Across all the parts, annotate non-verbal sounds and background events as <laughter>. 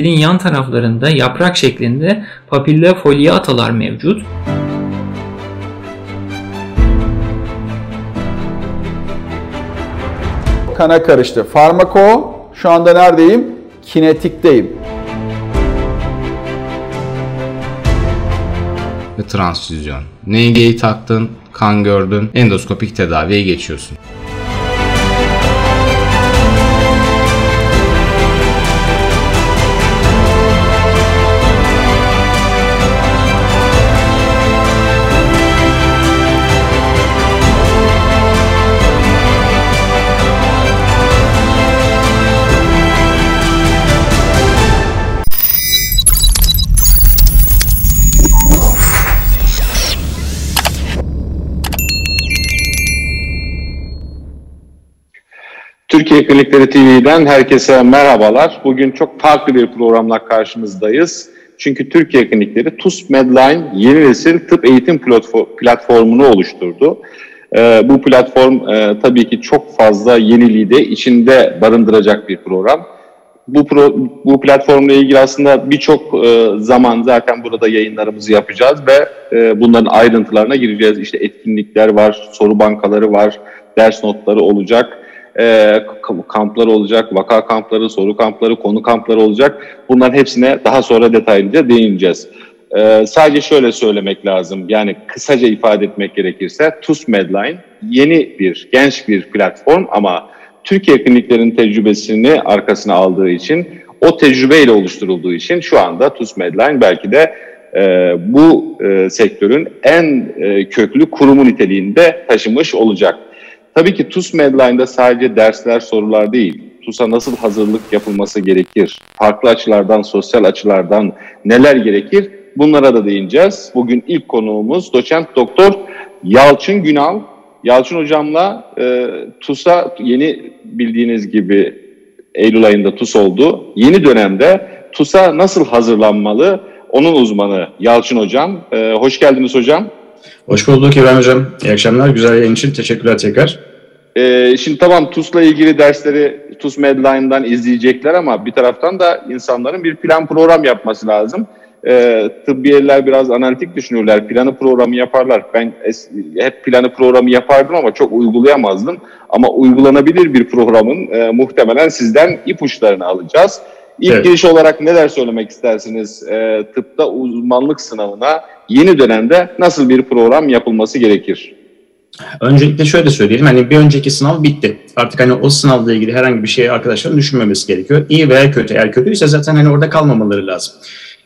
dilin yan taraflarında yaprak şeklinde papilla foliatalar mevcut. Kana karıştı. Farmako şu anda neredeyim? Kinetikteyim. Ve transfüzyon. NG'yi taktın, kan gördün, endoskopik tedaviye geçiyorsun. Türkiye Klinikleri TV'den herkese merhabalar. Bugün çok farklı bir programla karşınızdayız. Çünkü Türkiye Klinikleri TUS Medline yeni nesil tıp eğitim platformunu oluşturdu. Ee, bu platform e, tabii ki çok fazla yeniliği de içinde barındıracak bir program. Bu, pro, bu platformla ilgili aslında birçok e, zaman zaten burada yayınlarımızı yapacağız ve e, bunların ayrıntılarına gireceğiz. İşte etkinlikler var, soru bankaları var, ders notları olacak e, kamplar olacak, vaka kampları, soru kampları, konu kampları olacak. Bunların hepsine daha sonra detaylıca değineceğiz. E, sadece şöyle söylemek lazım, yani kısaca ifade etmek gerekirse TUS Medline yeni bir, genç bir platform ama Türkiye kliniklerinin tecrübesini arkasına aldığı için, o tecrübeyle oluşturulduğu için şu anda TUS Medline belki de e, bu e, sektörün en e, köklü kurumu niteliğinde taşımış olacak. Tabii ki TUS Medline'da sadece dersler, sorular değil. TUS'a nasıl hazırlık yapılması gerekir? Farklı açılardan, sosyal açılardan neler gerekir? Bunlara da değineceğiz. Bugün ilk konuğumuz doçent doktor Yalçın Günal. Yalçın hocamla e, TUS'a yeni bildiğiniz gibi Eylül ayında TUS oldu. Yeni dönemde TUS'a nasıl hazırlanmalı? Onun uzmanı Yalçın hocam. E, hoş geldiniz hocam. Hoş bulduk İbrahim Hocam. İyi akşamlar. Güzel yayın için teşekkürler tekrar. Ee, şimdi tamam TUS'la ilgili dersleri TUS Medline'dan izleyecekler ama bir taraftan da insanların bir plan program yapması lazım. Ee, tıbbiyeler biraz analitik düşünürler. Planı programı yaparlar. Ben es- hep planı programı yapardım ama çok uygulayamazdım. Ama uygulanabilir bir programın e, muhtemelen sizden ipuçlarını alacağız. İlk evet. giriş olarak neler söylemek istersiniz? E, tıpta uzmanlık sınavına yeni dönemde nasıl bir program yapılması gerekir? Öncelikle şöyle söyleyelim. Hani bir önceki sınav bitti. Artık hani o sınavla ilgili herhangi bir şey arkadaşların düşünmemesi gerekiyor. İyi veya kötü. Eğer kötüyse zaten hani orada kalmamaları lazım.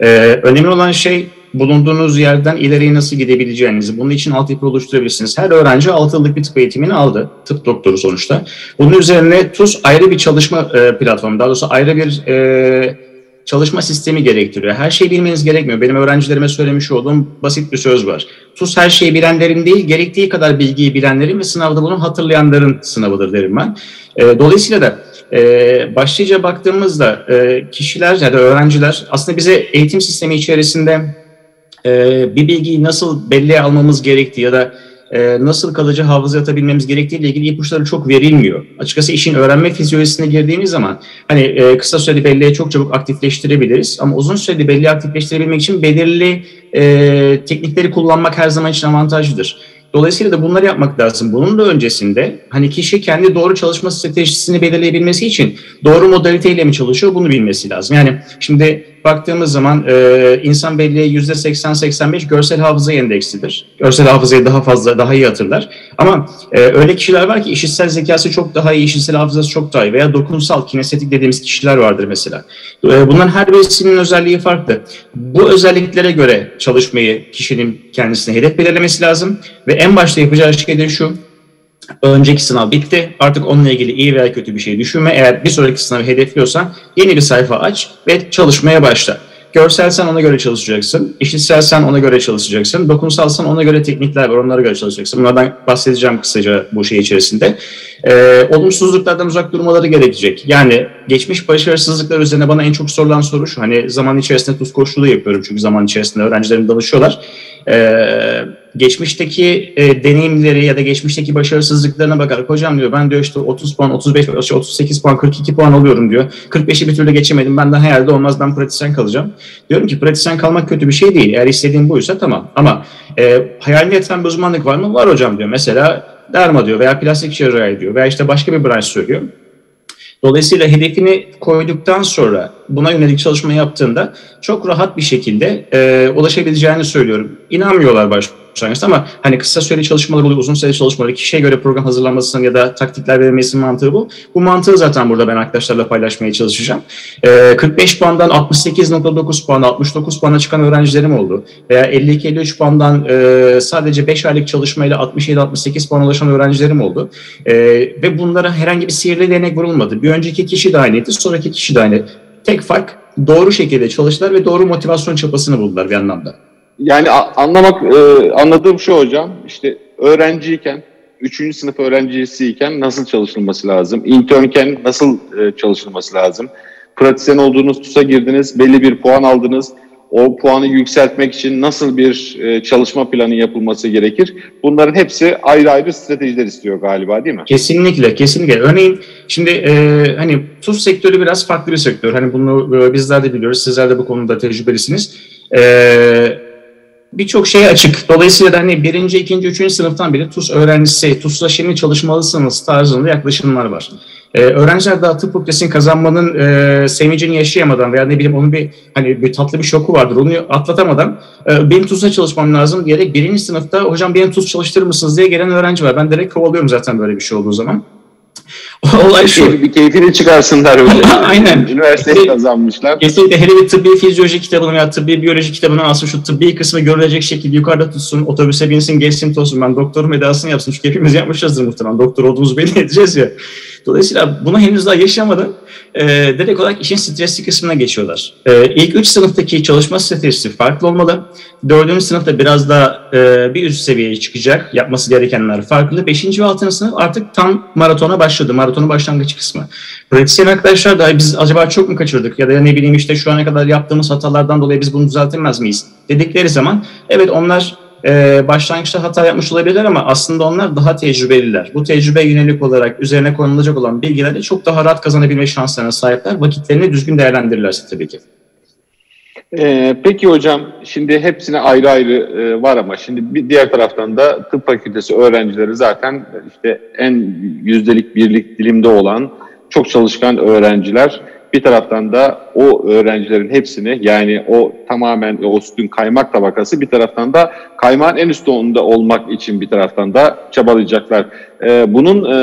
Ee, önemli olan şey bulunduğunuz yerden ileriye nasıl gidebileceğinizi, bunun için altyapı oluşturabilirsiniz. Her öğrenci 6 yıllık bir tıp eğitimini aldı. Tıp doktoru sonuçta. Bunun üzerine TUS ayrı bir çalışma e, platformu, daha doğrusu ayrı bir e, çalışma sistemi gerektiriyor. Her şeyi bilmeniz gerekmiyor. Benim öğrencilerime söylemiş olduğum basit bir söz var. TUS her şeyi bilenlerin değil, gerektiği kadar bilgiyi bilenlerin ve sınavda bunu hatırlayanların sınavıdır derim ben. E, dolayısıyla da e, başlıca baktığımızda e, kişiler ya da öğrenciler aslında bize eğitim sistemi içerisinde e, bir bilgiyi nasıl belleğe almamız gerektiği ya da e, nasıl kalıcı hafıza atabilmemiz gerektiği ile ilgili ipuçları çok verilmiyor. Açıkçası işin öğrenme fizyolojisine girdiğimiz zaman hani e, kısa sürede belleği çok çabuk aktifleştirebiliriz ama uzun sürede belleği aktifleştirebilmek için belirli e, teknikleri kullanmak her zaman için avantajlıdır. Dolayısıyla da bunları yapmak lazım. Bunun da öncesinde hani kişi kendi doğru çalışma stratejisini belirleyebilmesi için doğru modaliteyle mi çalışıyor bunu bilmesi lazım. Yani şimdi baktığımız zaman e, insan belleği yüzde 80-85 görsel hafıza endeksidir. Görsel hafızayı daha fazla, daha iyi hatırlar. Ama e, öyle kişiler var ki işitsel zekası çok daha iyi, işitsel hafızası çok daha iyi veya dokunsal, kinestetik dediğimiz kişiler vardır mesela. E, bunların her birisinin özelliği farklı. Bu özelliklere göre çalışmayı kişinin kendisine hedef belirlemesi lazım ve en başta yapacağı şey de şu, önceki sınav bitti. Artık onunla ilgili iyi veya kötü bir şey düşünme. Eğer bir sonraki sınavı hedefliyorsan yeni bir sayfa aç ve çalışmaya başla. Görselsen ona göre çalışacaksın. İşitselsen ona göre çalışacaksın. Dokunsalsan ona göre teknikler var. Onlara göre çalışacaksın. Bunlardan bahsedeceğim kısaca bu şey içerisinde. Ee, olumsuzluklardan uzak durmaları gerekecek. Yani geçmiş başarısızlıklar üzerine bana en çok sorulan soru şu. Hani zaman içerisinde tuz koşulu yapıyorum. Çünkü zaman içerisinde öğrencilerim danışıyorlar. Ee, geçmişteki e, deneyimleri ya da geçmişteki başarısızlıklarına bakarak hocam diyor ben diyor işte 30 puan, 35, 38 puan, 42 puan alıyorum diyor. 45'i bir türlü geçemedim. Benden herhalde olmaz ben pratisyen kalacağım. Diyorum ki pratisyen kalmak kötü bir şey değil. Eğer istediğin buysa tamam. Ama e, hayalini yatan bir uzmanlık var mı? Var hocam diyor. Mesela derma diyor veya plastik cerrahi diyor veya işte başka bir branş söylüyor. Dolayısıyla hedefini koyduktan sonra buna yönelik çalışma yaptığında çok rahat bir şekilde e, ulaşabileceğini söylüyorum. İnanmıyorlar başlangıçta ama hani kısa süreli çalışmalar oluyor, uzun süreli çalışmalar, kişiye göre program hazırlanmasının ya da taktikler verilmesinin mantığı bu. Bu mantığı zaten burada ben arkadaşlarla paylaşmaya çalışacağım. E, 45 puandan 68.9 puan, 69 puana çıkan öğrencilerim oldu. Veya 52-53 puandan e, sadece 5 aylık çalışmayla 67-68 puan ulaşan öğrencilerim oldu. E, ve bunlara herhangi bir sihirli değnek vurulmadı. Bir önceki kişi de aynıydı, sonraki kişi de aynı. Tek fark doğru şekilde çalıştılar ve doğru motivasyon çapasını buldular bir anlamda. Yani anlamak e, anladığım şu hocam işte öğrenciyken 3. sınıf öğrencisiyken nasıl çalışılması lazım? İnternken nasıl e, çalışılması lazım? Pratisyen olduğunuz TUS'a girdiniz, belli bir puan aldınız o puanı yükseltmek için nasıl bir e, çalışma planı yapılması gerekir? Bunların hepsi ayrı ayrı stratejiler istiyor galiba değil mi? Kesinlikle, kesinlikle. Örneğin şimdi e, hani tuz sektörü biraz farklı bir sektör. Hani bunu e, bizler de biliyoruz, sizler de bu konuda tecrübelisiniz. E, Birçok şey açık. Dolayısıyla da hani birinci, ikinci, üçüncü sınıftan beri TUS öğrencisi, TUS'la şimdi çalışmalısınız tarzında yaklaşımlar var. Ee, öğrenciler daha tıp fakültesini kazanmanın e, sevincini yaşayamadan veya ne bileyim onun bir hani bir tatlı bir şoku vardır onu atlatamadan e, benim TUS'a çalışmam lazım diyerek birinci sınıfta hocam benim TUS çalıştırır mısınız diye gelen öğrenci var. Ben direkt kovalıyorum zaten böyle bir şey olduğu zaman. <laughs> Olay şu. Bir keyfini çıkarsınlar öyle. <laughs> Aynen. Üniversiteyi kazanmışlar. Kesinlikle hele bir tıbbi fizyoloji kitabını veya tıbbi biyoloji kitabını alsın şu tıbbi kısmı görülecek şekilde yukarıda tutsun, otobüse binsin, geçsin tolsun. Ben doktorum edasını yapsın. Çünkü hepimiz yapmışızdır muhtemelen. Doktor olduğumuzu belli edeceğiz ya. Dolayısıyla bunu henüz daha yaşamadan e, direkt olarak işin stresli kısmına geçiyorlar. E, ilk üç sınıftaki çalışma stratejisi farklı olmalı. Dördüncü sınıfta biraz daha e, bir üst seviyeye çıkacak. Yapması gerekenler farklı. Beşinci ve altıncı sınıf artık tam maratona başladı. Maratonun başlangıç kısmı. Pratisyen arkadaşlar da biz acaba çok mu kaçırdık ya da ne bileyim işte şu ana kadar yaptığımız hatalardan dolayı biz bunu düzeltemez miyiz dedikleri zaman evet onlar e, başlangıçta hata yapmış olabilirler ama aslında onlar daha tecrübeliler. Bu tecrübe yönelik olarak üzerine konulacak olan bilgileri çok daha rahat kazanabilme şanslarına sahipler. Vakitlerini düzgün değerlendirirlerse tabii ki. Ee, peki hocam şimdi hepsine ayrı ayrı e, var ama şimdi bir diğer taraftan da tıp fakültesi öğrencileri zaten işte en yüzdelik birlik dilimde olan çok çalışkan öğrenciler bir taraftan da o öğrencilerin hepsini yani o tamamen o sütün kaymak tabakası bir taraftan da kaymağın en üst onda olmak için bir taraftan da çabalayacaklar. Ee, bunun e,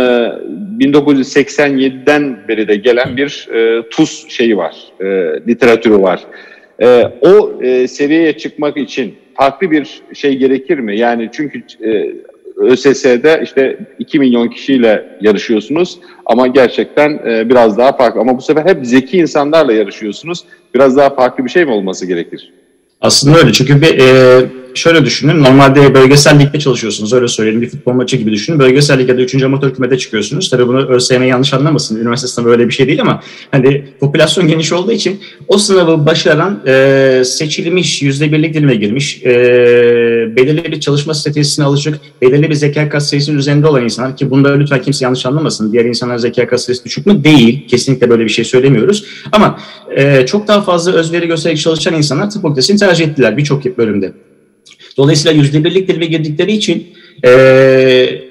1987'den beri de gelen bir e, TUS şeyi var, e, literatürü var. E, o e, seviyeye çıkmak için farklı bir şey gerekir mi? Yani çünkü e, ÖSS'de işte 2 milyon kişiyle yarışıyorsunuz ama gerçekten e, biraz daha farklı. Ama bu sefer hep zeki insanlarla yarışıyorsunuz. Biraz daha farklı bir şey mi olması gerekir? Aslında öyle çünkü bir, e, şöyle düşünün. Normalde bölgesel ligde çalışıyorsunuz. Öyle söyleyelim. Bir futbol maçı gibi düşünün. Bölgesel lig ya da 3. amatör kümede çıkıyorsunuz. Tabii bunu ÖSYM yanlış anlamasın. Üniversite sınavı öyle bir şey değil ama hani popülasyon geniş olduğu için o sınavı başaran e, seçilmiş, yüzde birlik dilime girmiş, e, belirli bir çalışma stratejisine alışık, belirli bir zeka kat sayısının üzerinde olan insanlar ki bunda lütfen kimse yanlış anlamasın. Diğer insanlar zeka kat sayısı düşük mü? Değil. Kesinlikle böyle bir şey söylemiyoruz. Ama e, çok daha fazla özveri göstererek çalışan insanlar tıp fakültesini tercih ettiler birçok bölümde. Dolayısıyla yüzde birlik dilime girdikleri için e,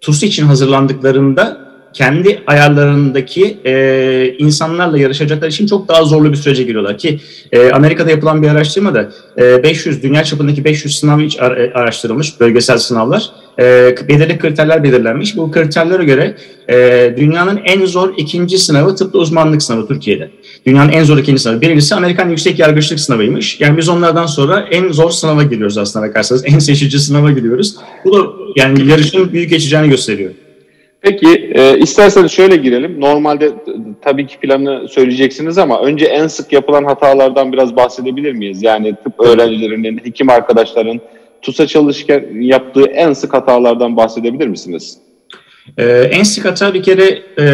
TUS için hazırlandıklarında kendi ayarlarındaki e, insanlarla yarışacaklar için çok daha zorlu bir sürece giriyorlar ki e, Amerika'da yapılan bir araştırmada e, 500 dünya çapındaki 500 sınav hiç araştırılmış bölgesel sınavlar e, belirli kriterler belirlenmiş. Bu kriterlere göre e, dünyanın en zor ikinci sınavı tıpta uzmanlık sınavı Türkiye'de. Dünyanın en zor ikinci sınavı. Birincisi Amerikan Yüksek Yargıçlık sınavıymış. Yani biz onlardan sonra en zor sınava giriyoruz aslında bakarsanız. En seçici sınava giriyoruz. Bu da yani yarışın büyük geçeceğini gösteriyor. Peki e, isterseniz şöyle girelim. Normalde tabii ki planı söyleyeceksiniz ama önce en sık yapılan hatalardan biraz bahsedebilir miyiz? Yani tıp öğrencilerinin, hekim arkadaşların TUS'a çalışırken yaptığı en sık hatalardan bahsedebilir misiniz? Ee, en sık hata bir kere e,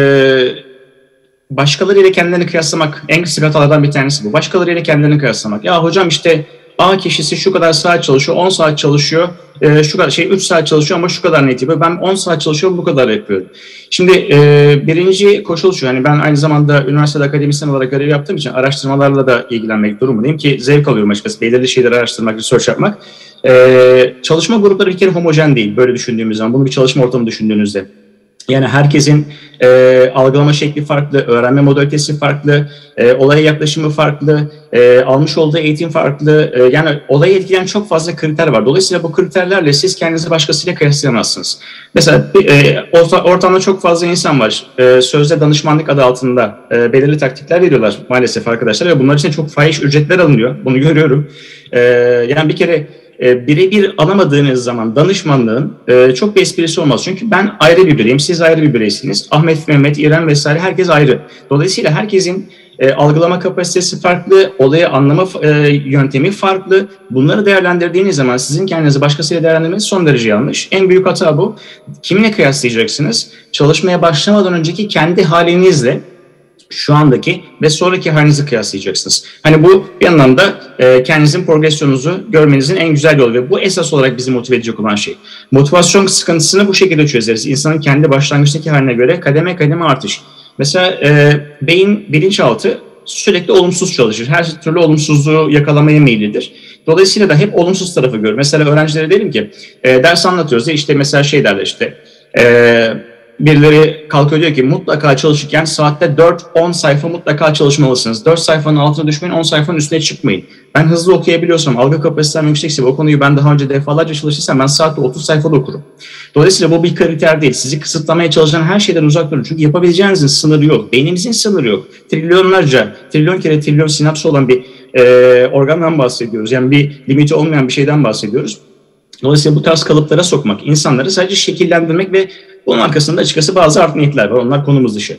başkalarıyla kendilerini kıyaslamak. En sık hatalardan bir tanesi bu. Başkalarıyla kendilerini kıyaslamak. Ya hocam işte A kişisi şu kadar saat çalışıyor, 10 saat çalışıyor, e, şu kadar şey 3 saat çalışıyor ama şu kadar net yapıyor. Ben 10 saat çalışıyorum bu kadar yapıyorum. Şimdi e, birinci koşul şu yani ben aynı zamanda üniversitede akademisyen olarak görev yaptığım için araştırmalarla da ilgilenmek durumundayım ki zevk alıyorum açıkçası belirli şeyleri araştırmak, research yapmak. E, çalışma grupları bir kere homojen değil böyle düşündüğümüz zaman. Bunu bir çalışma ortamı düşündüğünüzde. Yani herkesin e, algılama şekli farklı, öğrenme modalitesi farklı, e, olaya yaklaşımı farklı, e, almış olduğu eğitim farklı. E, yani olayı etkileyen çok fazla kriter var. Dolayısıyla bu kriterlerle siz kendinizi başkasıyla kıyaslayamazsınız. Mesela e, ortamda çok fazla insan var. E, sözde danışmanlık adı altında e, belirli taktikler veriyorlar maalesef arkadaşlar ve bunlar için çok fahiş ücretler alınıyor. Bunu <laughs> görüyorum. E, yani bir kere e, birebir alamadığınız zaman danışmanlığın e, çok bir esprisi olmaz. Çünkü ben ayrı bir bireyim, siz ayrı bir bireysiniz. Ahmet, Mehmet, İrem vesaire herkes ayrı. Dolayısıyla herkesin e, algılama kapasitesi farklı, olayı anlama e, yöntemi farklı. Bunları değerlendirdiğiniz zaman sizin kendinizi başkasıyla değerlendirmeniz son derece yanlış. En büyük hata bu. Kiminle kıyaslayacaksınız? Çalışmaya başlamadan önceki kendi halinizle şu andaki ve sonraki halinizi kıyaslayacaksınız. Hani bu bir anlamda e, kendinizin progresyonunuzu görmenizin en güzel yolu ve bu esas olarak bizi motive edecek olan şey. Motivasyon sıkıntısını bu şekilde çözeriz. İnsanın kendi başlangıçtaki haline göre kademe kademe artış. Mesela e, beyin bilinçaltı sürekli olumsuz çalışır. Her türlü olumsuzluğu yakalamaya meyillidir. Dolayısıyla da hep olumsuz tarafı görür. Mesela öğrencilere derim ki e, ders anlatıyoruz ya işte mesela şey derler işte e, birileri kalkıyor diyor ki mutlaka çalışırken saatte 4-10 sayfa mutlaka çalışmalısınız. 4 sayfanın altına düşmeyin, 10 sayfanın üstüne çıkmayın. Ben hızlı okuyabiliyorsam, algı kapasitem yüksekse o konuyu ben daha önce defalarca çalışırsam ben saatte 30 sayfa da okurum. Dolayısıyla bu bir kriter değil. Sizi kısıtlamaya çalışan her şeyden uzak durun. Çünkü yapabileceğinizin sınırı yok. Beynimizin sınırı yok. Trilyonlarca, trilyon kere trilyon sinapsı olan bir e, organdan bahsediyoruz. Yani bir limiti olmayan bir şeyden bahsediyoruz. Dolayısıyla bu tarz kalıplara sokmak, insanları sadece şekillendirmek ve bunun arkasında açıkçası bazı art niyetler var. Onlar konumuz dışı.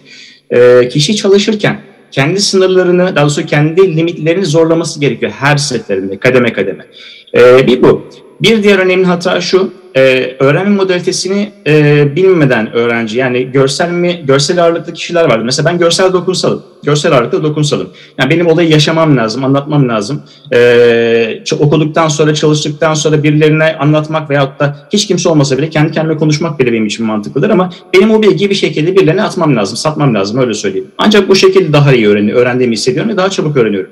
E, kişi çalışırken kendi sınırlarını, daha doğrusu kendi limitlerini zorlaması gerekiyor her seferinde, kademe kademe. E, bir bu. Bir diğer önemli hata şu, e, öğrenme modalitesini e, bilmeden öğrenci yani görsel mi görsel ağırlıklı kişiler var. Mesela ben görsel dokunsalım. Görsel ağırlıklı dokunsalım. Yani benim olayı yaşamam lazım, anlatmam lazım. E, okuduktan sonra, çalıştıktan sonra birilerine anlatmak veyahut da hiç kimse olmasa bile kendi kendime konuşmak bile benim için mantıklıdır ama benim o bilgiyi bir şekilde birilerine atmam lazım, satmam lazım öyle söyleyeyim. Ancak bu şekilde daha iyi öğreni, öğrendiğimi hissediyorum ve daha çabuk öğreniyorum.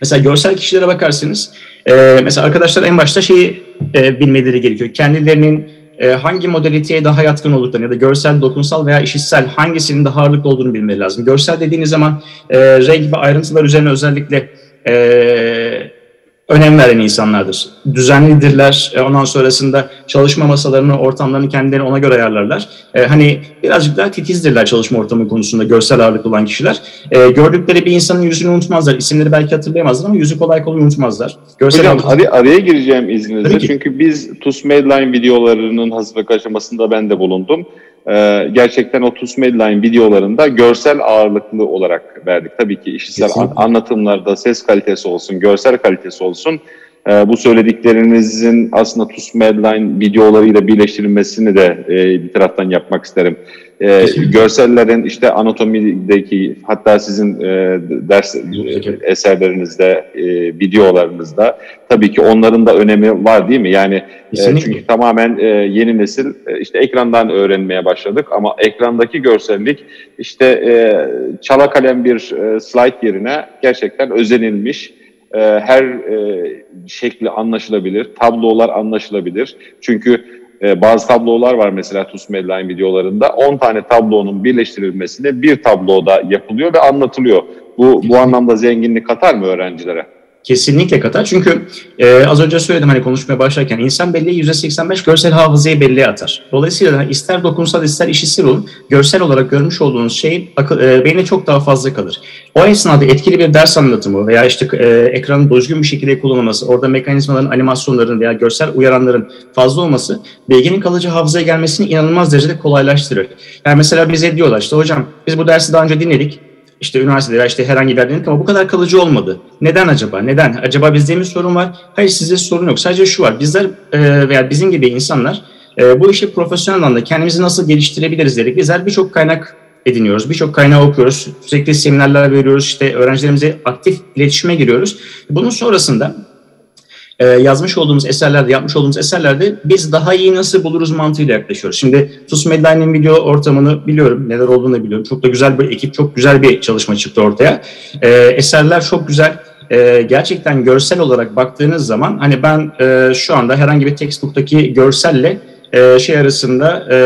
Mesela görsel kişilere bakarsınız. E, mesela arkadaşlar en başta şeyi e, bilmeleri gerekiyor. Kendilerinin e, hangi modaliteye daha yatkın olduklarını ya da görsel, dokunsal veya işitsel hangisinin daha ağırlıklı olduğunu bilmeleri lazım. Görsel dediğiniz zaman e, renk ve ayrıntılar üzerine özellikle e, önem veren insanlardır. Düzenlidirler. E, ondan sonrasında çalışma masalarını, ortamlarını kendileri ona göre ayarlarlar. E, hani birazcık daha titizdirler çalışma ortamı konusunda görsel ağırlıklı olan kişiler. E, gördükleri bir insanın yüzünü unutmazlar. İsimleri belki hatırlayamazlar ama yüzü kolay kolay unutmazlar. Görsel Hocam ağırlıklı... araya gireceğim izninizle. Çünkü biz TUS Medline videolarının hazırlık aşamasında ben de bulundum. Ee, gerçekten o TUS Medline videolarında görsel ağırlıklı olarak verdik. Tabii ki işitsel an, anlatımlarda ses kalitesi olsun, görsel kalitesi olsun. Ee, bu söylediklerinizin aslında TUS Medline videolarıyla birleştirilmesini de e, bir taraftan yapmak isterim. E, görsellerin işte anatomideki hatta sizin e, ders e, eserlerinizde, e, videolarınızda tabii ki onların da önemi var değil mi? Yani e, çünkü tamamen e, yeni nesil e, işte ekrandan öğrenmeye başladık ama ekrandaki görsellik işte e, çala kalem bir e, slide yerine gerçekten özenilmiş e, her e, şekli anlaşılabilir, tablolar anlaşılabilir. Çünkü e, bazı tablolar var mesela TUS Medline videolarında. 10 tane tablonun birleştirilmesinde bir tabloda yapılıyor ve anlatılıyor. Bu, bu anlamda zenginlik katar mı öğrencilere? Kesinlikle katar. Çünkü e, az önce söyledim hani konuşmaya başlarken insan belleği %85 görsel hafızayı belleğe atar. Dolayısıyla ister dokunsal ister işitsel olun görsel olarak görmüş olduğunuz şey akıl, e, beyne çok daha fazla kalır. O esnada etkili bir ders anlatımı veya işte e, ekranın düzgün bir şekilde kullanılması, orada mekanizmaların, animasyonların veya görsel uyaranların fazla olması bilginin kalıcı hafızaya gelmesini inanılmaz derecede kolaylaştırır. Yani mesela bize diyorlar işte hocam biz bu dersi daha önce dinledik işte üniversitede işte herhangi bir yerde ama bu kadar kalıcı olmadı. Neden acaba? Neden? Acaba bizde mi sorun var? Hayır sizde sorun yok. Sadece şu var. Bizler e, veya bizim gibi insanlar e, bu işi profesyonel anlamda kendimizi nasıl geliştirebiliriz dedik. Bizler birçok kaynak ediniyoruz. Birçok kaynağı okuyoruz. Sürekli seminerler veriyoruz. İşte öğrencilerimize aktif iletişime giriyoruz. Bunun sonrasında e, yazmış olduğumuz eserlerde, yapmış olduğumuz eserlerde biz daha iyi nasıl buluruz mantığıyla yaklaşıyoruz. Şimdi TUS Medline'in video ortamını biliyorum, neler olduğunu biliyorum. Çok da güzel bir ekip, çok güzel bir çalışma çıktı ortaya. E, eserler çok güzel. E, gerçekten görsel olarak baktığınız zaman hani ben e, şu anda herhangi bir textbook'taki görselle e, şey arasında e,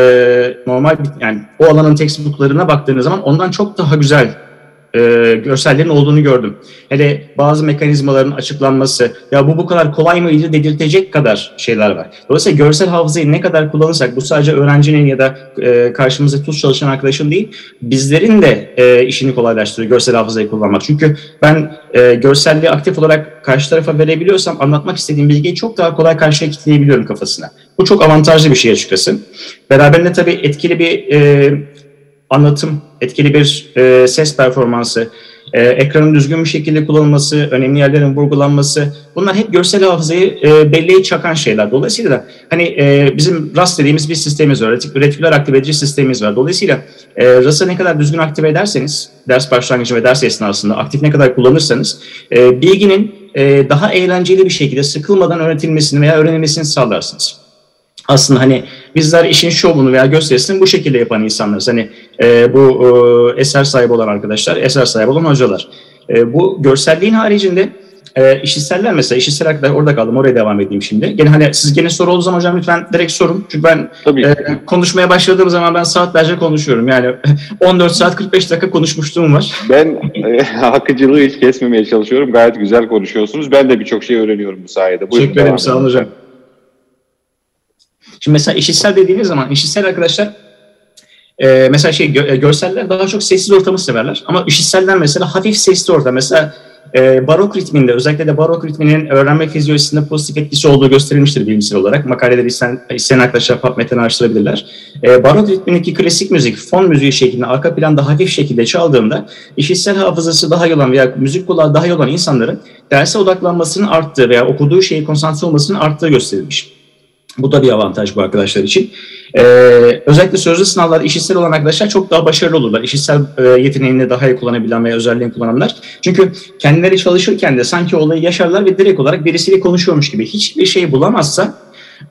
normal yani o alanın textbooklarına baktığınız zaman ondan çok daha güzel e, görsellerin olduğunu gördüm. Hele bazı mekanizmaların açıklanması, ya bu bu kadar kolay mıydı dedirtecek kadar şeyler var. Dolayısıyla görsel hafızayı ne kadar kullanırsak, bu sadece öğrencinin ya da e, karşımızda tuz çalışan arkadaşın değil, bizlerin de e, işini kolaylaştırıyor görsel hafızayı kullanmak. Çünkü ben e, görselliği aktif olarak karşı tarafa verebiliyorsam anlatmak istediğim bilgiyi çok daha kolay karşıya kitleyebiliyorum kafasına. Bu çok avantajlı bir şey açıkçası. Beraberinde tabii etkili bir e, anlatım, etkili bir e, ses performansı, e, ekranın düzgün bir şekilde kullanılması, önemli yerlerin vurgulanması bunlar hep görsel hafızayı e, belleğe çakan şeyler. Dolayısıyla hani e, bizim RAS dediğimiz bir sistemimiz var, retiküler aktive edici sistemimiz var. Dolayısıyla e, RAS'ı ne kadar düzgün aktive ederseniz, ders başlangıcı ve ders esnasında aktif ne kadar kullanırsanız e, bilginin e, daha eğlenceli bir şekilde sıkılmadan öğretilmesini veya öğrenilmesini sağlarsınız aslında hani bizler işin şovunu veya gösterisini bu şekilde yapan insanlarız. Hani e, bu e, eser sahibi olan arkadaşlar, eser sahibi olan hocalar. E, bu görselliğin haricinde e, işitseller mesela, işitsel arkadaşlar orada kaldım, oraya devam edeyim şimdi. Gene hani siz gene soru olduğu zaman hocam lütfen direkt sorun. Çünkü ben e, konuşmaya başladığım zaman ben saatlerce konuşuyorum. Yani <laughs> 14 saat 45 dakika konuşmuşluğum var. Ben e, <laughs> akıcılığı hiç kesmemeye çalışıyorum. Gayet güzel konuşuyorsunuz. Ben de birçok şey öğreniyorum bu sayede. Buyurun, Teşekkür ederim, sağ olun hocam. Şimdi mesela işitsel dediğiniz zaman işitsel arkadaşlar e, mesela şey gö- e, görseller daha çok sessiz ortamı severler. Ama işitseller mesela hafif sesli ortam. Mesela e, barok ritminde özellikle de barok ritminin öğrenme fizyolojisinde pozitif etkisi olduğu gösterilmiştir bilimsel olarak. Makaleleri isteyen, isteyen arkadaşlar PubMed'den araştırabilirler. E, barok ritmindeki klasik müzik fon müziği şeklinde arka planda hafif şekilde çaldığında işitsel hafızası daha iyi olan veya müzik kulağı daha iyi olan insanların derse odaklanmasının arttığı veya okuduğu şeyi konsantre olmasının arttığı gösterilmiş. Bu da bir avantaj bu arkadaşlar için. Ee, özellikle sözlü sınavlar işitsel olan arkadaşlar çok daha başarılı olurlar. İşitsel e, yeteneğini daha iyi kullanabilen veya özelliğini kullananlar. Çünkü kendileri çalışırken de sanki olayı yaşarlar ve direkt olarak birisiyle konuşuyormuş gibi. Hiçbir şey bulamazsa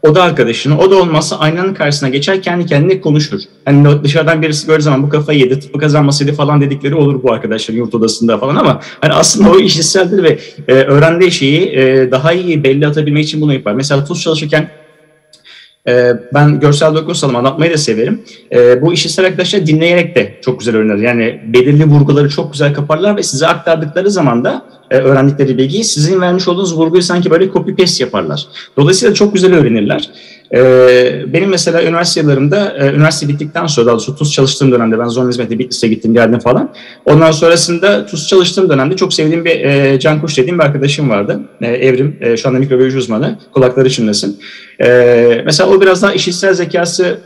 o da arkadaşını, o da olmazsa aynanın karşısına geçer kendi kendine konuşur. Hani dışarıdan birisi gördüğü zaman bu kafayı yedi, tıpkı kazanmasıydı falan dedikleri olur bu arkadaşların yurt odasında falan ama hani aslında o işitseldir ve e, öğrendiği şeyi e, daha iyi belli atabilmek için bunu yapar. Mesela tuz çalışırken e, ben görsel dokunusalım anlatmayı da severim. E, bu işitsel arkadaşlar dinleyerek de çok güzel öğrenir. Yani belirli vurguları çok güzel kaparlar ve size aktardıkları zaman da e, öğrendikleri bilgiyi sizin vermiş olduğunuz vurguyu sanki böyle copy paste yaparlar. Dolayısıyla çok güzel öğrenirler. Ee, benim mesela üniversite yıllarımda, e, üniversite bittikten sonra daha doğrusu TUS çalıştığım dönemde ben zon hizmeti Bitlis'e gittim geldim falan. Ondan sonrasında TUS çalıştığım dönemde çok sevdiğim bir e, Can Kuş dediğim bir arkadaşım vardı. E, Evrim, e, şu anda mikrobiyoloji uzmanı. Kulakları çınlasın. Mesela o biraz daha işitsel zekası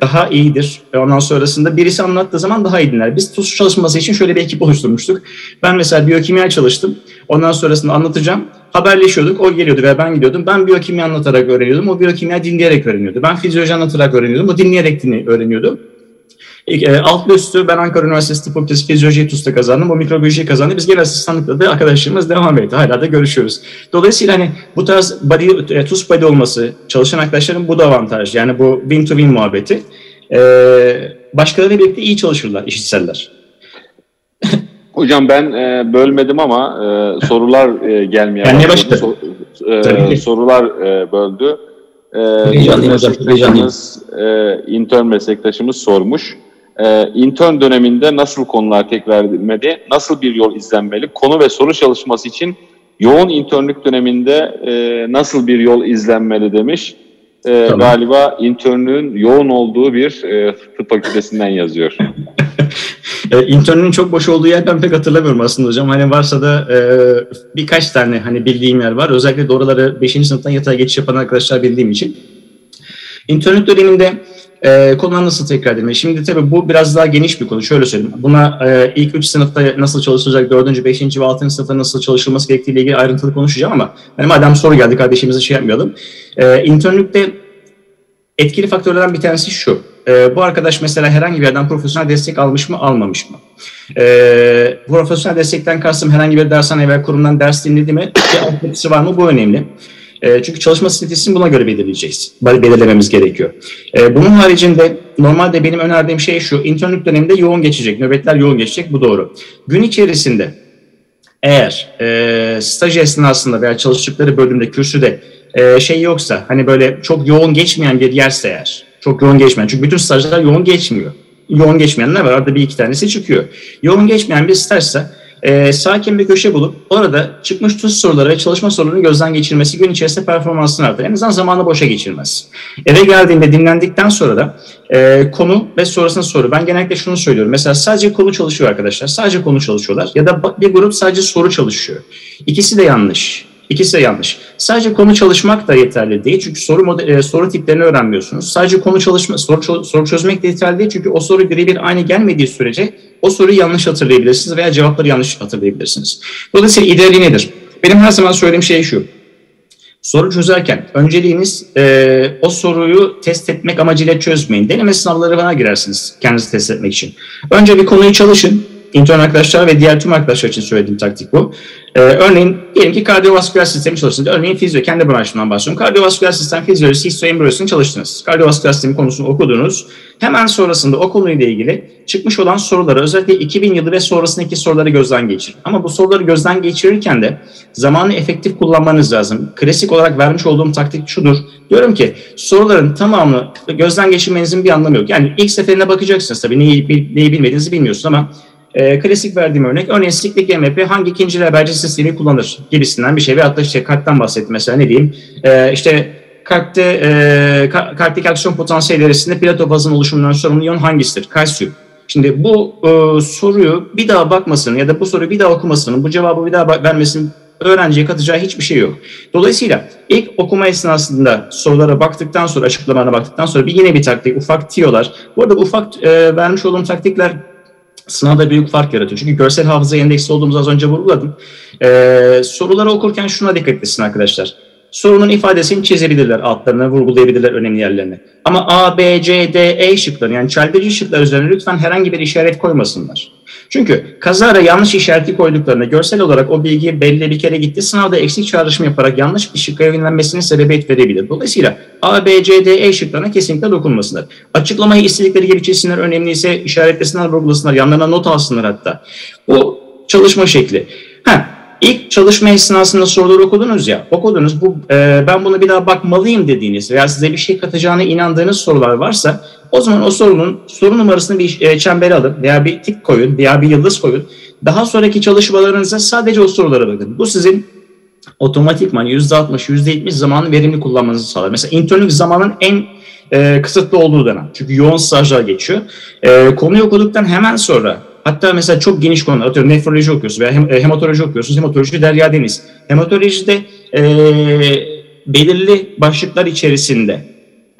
daha iyidir. Ondan sonrasında birisi anlattığı zaman daha iyi dinler. Biz TUS çalışması için şöyle bir ekip oluşturmuştuk. Ben mesela biyokimya çalıştım. Ondan sonrasında anlatacağım haberleşiyorduk. O geliyordu ve ben gidiyordum. Ben biyokimya anlatarak öğreniyordum. O biyokimya dinleyerek öğreniyordu. Ben fizyoloji anlatarak öğreniyordum. O dinleyerek dinle, öğreniyordu. E, alt üstü ben Ankara Üniversitesi Tıp Fakültesi Fizyoloji TUS'ta kazandım. O mikrobiyoloji kazandı. Biz genel asistanlıkla da arkadaşlarımız devam etti. Hala da görüşüyoruz. Dolayısıyla hani bu tarz body, e, TUS body olması çalışan arkadaşların bu da avantaj. Yani bu win to win muhabbeti. E, başkalarıyla birlikte iyi çalışırlar işitseller. Hocam ben e, bölmedim ama e, sorular e, gelmeye başladı. So, e, sorular e, böldü. E, meslektaşımız, e, intern meslektaşımız sormuş. E, intern döneminde nasıl konular tekrar edilmeli? Nasıl bir yol izlenmeli? Konu ve soru çalışması için yoğun internlük döneminde e, nasıl bir yol izlenmeli demiş. E, tamam. Galiba internlüğün yoğun olduğu bir e, tıp fakültesinden yazıyor. <laughs> E, internün çok boş olduğu yer ben pek hatırlamıyorum aslında hocam. Hani varsa da e, birkaç tane hani bildiğim yer var. Özellikle doğruları 5. sınıftan yatay geçiş yapan arkadaşlar bildiğim için. İnternlük döneminde e, konular nasıl tekrar edilmeli? Şimdi tabii bu biraz daha geniş bir konu. Şöyle söyleyeyim. Buna e, ilk 3 sınıfta nasıl çalışılacak, 4. 5. ve 6. sınıfta nasıl çalışılması gerektiğiyle ilgili ayrıntılı konuşacağım ama hani madem soru geldi kardeşimize şey yapmayalım. E, internlükte etkili faktörlerden bir tanesi şu e, bu arkadaş mesela herhangi bir yerden profesyonel destek almış mı, almamış mı? E, profesyonel destekten kastım herhangi bir dershane veya kurumdan ders dinledi mi? Bir var mı? Bu önemli. E, çünkü çalışma stratejisini buna göre belirleyeceğiz. Belirlememiz gerekiyor. E, bunun haricinde normalde benim önerdiğim şey şu. İnternlük döneminde yoğun geçecek. Nöbetler yoğun geçecek. Bu doğru. Gün içerisinde eğer e, staj esnasında veya çalıştıkları bölümde, kürsüde e, şey yoksa hani böyle çok yoğun geçmeyen bir yerse eğer çok yoğun geçmeyen çünkü bütün stajlar yoğun geçmiyor. Yoğun geçmeyenler var. Arada bir iki tanesi çıkıyor. Yoğun geçmeyen bir stajsa e, sakin bir köşe bulup orada çıkmış tuz soruları ve çalışma sorularını gözden geçirmesi gün içerisinde performansını artırır. En azından zamanı boşa geçirmez. Eve geldiğinde dinlendikten sonra da e, konu ve sonrasında soru. Ben genellikle şunu söylüyorum. Mesela sadece konu çalışıyor arkadaşlar. Sadece konu çalışıyorlar. Ya da bir grup sadece soru çalışıyor. İkisi de yanlış. İkisi de yanlış. Sadece konu çalışmak da yeterli değil. Çünkü soru model, soru tiplerini öğrenmiyorsunuz. Sadece konu çalışma, soru, soru çözmek de yeterli değil. Çünkü o soru birebir aynı gelmediği sürece o soruyu yanlış hatırlayabilirsiniz veya cevapları yanlış hatırlayabilirsiniz. Dolayısıyla ideali nedir? Benim her zaman söylediğim şey şu. Soru çözerken önceliğiniz e, o soruyu test etmek amacıyla çözmeyin. Deneme sınavları bana girersiniz kendinizi test etmek için. Önce bir konuyu çalışın intern arkadaşlar ve diğer tüm arkadaşlar için söylediğim taktik bu. Ee, örneğin diyelim ki kardiyovasküler sistemi çalıştınız. Örneğin fizyo, kendi branşımdan başlıyorum. Kardiyovasküler sistem fizyolojisi, histoembriyosunu çalıştınız. Kardiyovasküler sistemi konusunu okudunuz. Hemen sonrasında o konuyla ilgili çıkmış olan soruları özellikle 2000 yılı ve sonrasındaki soruları gözden geçirin. Ama bu soruları gözden geçirirken de zamanı efektif kullanmanız lazım. Klasik olarak vermiş olduğum taktik şudur. Diyorum ki soruların tamamını gözden geçirmenizin bir anlamı yok. Yani ilk seferine bakacaksınız tabii neyi, neyi bilmediğinizi bilmiyorsunuz ama e, klasik verdiğim örnek örneğin siklik GMP hangi ikinci haberci sistemi kullanır gibisinden bir şey. Veyahut da işte kalpten bahsettim mesela ne diyeyim. E, işte kalpte e, kalpteki aksiyon potansiyellerisinde platofazın oluşumundan sorumlu iyon hangisidir? Kalsiyum. Şimdi bu e, soruyu bir daha bakmasının ya da bu soruyu bir daha okumasının, bu cevabı bir daha vermesinin öğrenciye katacağı hiçbir şey yok. Dolayısıyla ilk okuma esnasında sorulara baktıktan sonra, açıklamalarına baktıktan sonra bir yine bir taktik, ufak tiyolar. Bu arada ufak e, vermiş olduğum taktikler sınavda büyük fark yaratıyor. Çünkü görsel hafıza endeksi olduğumuzu az önce vurguladım. Ee, soruları okurken şuna dikkat etsin arkadaşlar. Sorunun ifadesini çizebilirler, altlarına vurgulayabilirler önemli yerlerini. Ama A, B, C, D, E şıkları yani çelgeci şıklar üzerine lütfen herhangi bir işaret koymasınlar. Çünkü kazara yanlış işareti koyduklarında görsel olarak o bilgi belli bir kere gitti. Sınavda eksik çağrışım yaparak yanlış bir şıkka yönlenmesine sebebiyet verebilir. Dolayısıyla A, B, C, D, E şıklarına kesinlikle dokunmasınlar. Açıklamayı istedikleri gibi çizsinler. Önemliyse işaretlesinler, vurgulasınlar. Yanlarına not alsınlar hatta. Bu çalışma şekli. İlk çalışma esnasında soruları okudunuz ya, okudunuz bu e, ben bunu bir daha bakmalıyım dediğiniz veya size bir şey katacağına inandığınız sorular varsa o zaman o sorunun soru numarasını bir e, çembere alın veya bir tik koyun veya bir yıldız koyun. Daha sonraki çalışmalarınıza sadece o sorulara bakın. Bu sizin otomatikman %60, %70 zamanı verimli kullanmanızı sağlar. Mesela internlük zamanın en e, kısıtlı olduğu dönem. Çünkü yoğun stajlar geçiyor. E, konuyu okuduktan hemen sonra Hatta mesela çok geniş konular, atıyorum nefroloji okuyorsunuz veya hem, e, hematoloji okuyorsunuz. Hematoloji Derya Deniz. Hematolojide e, belirli başlıklar içerisinde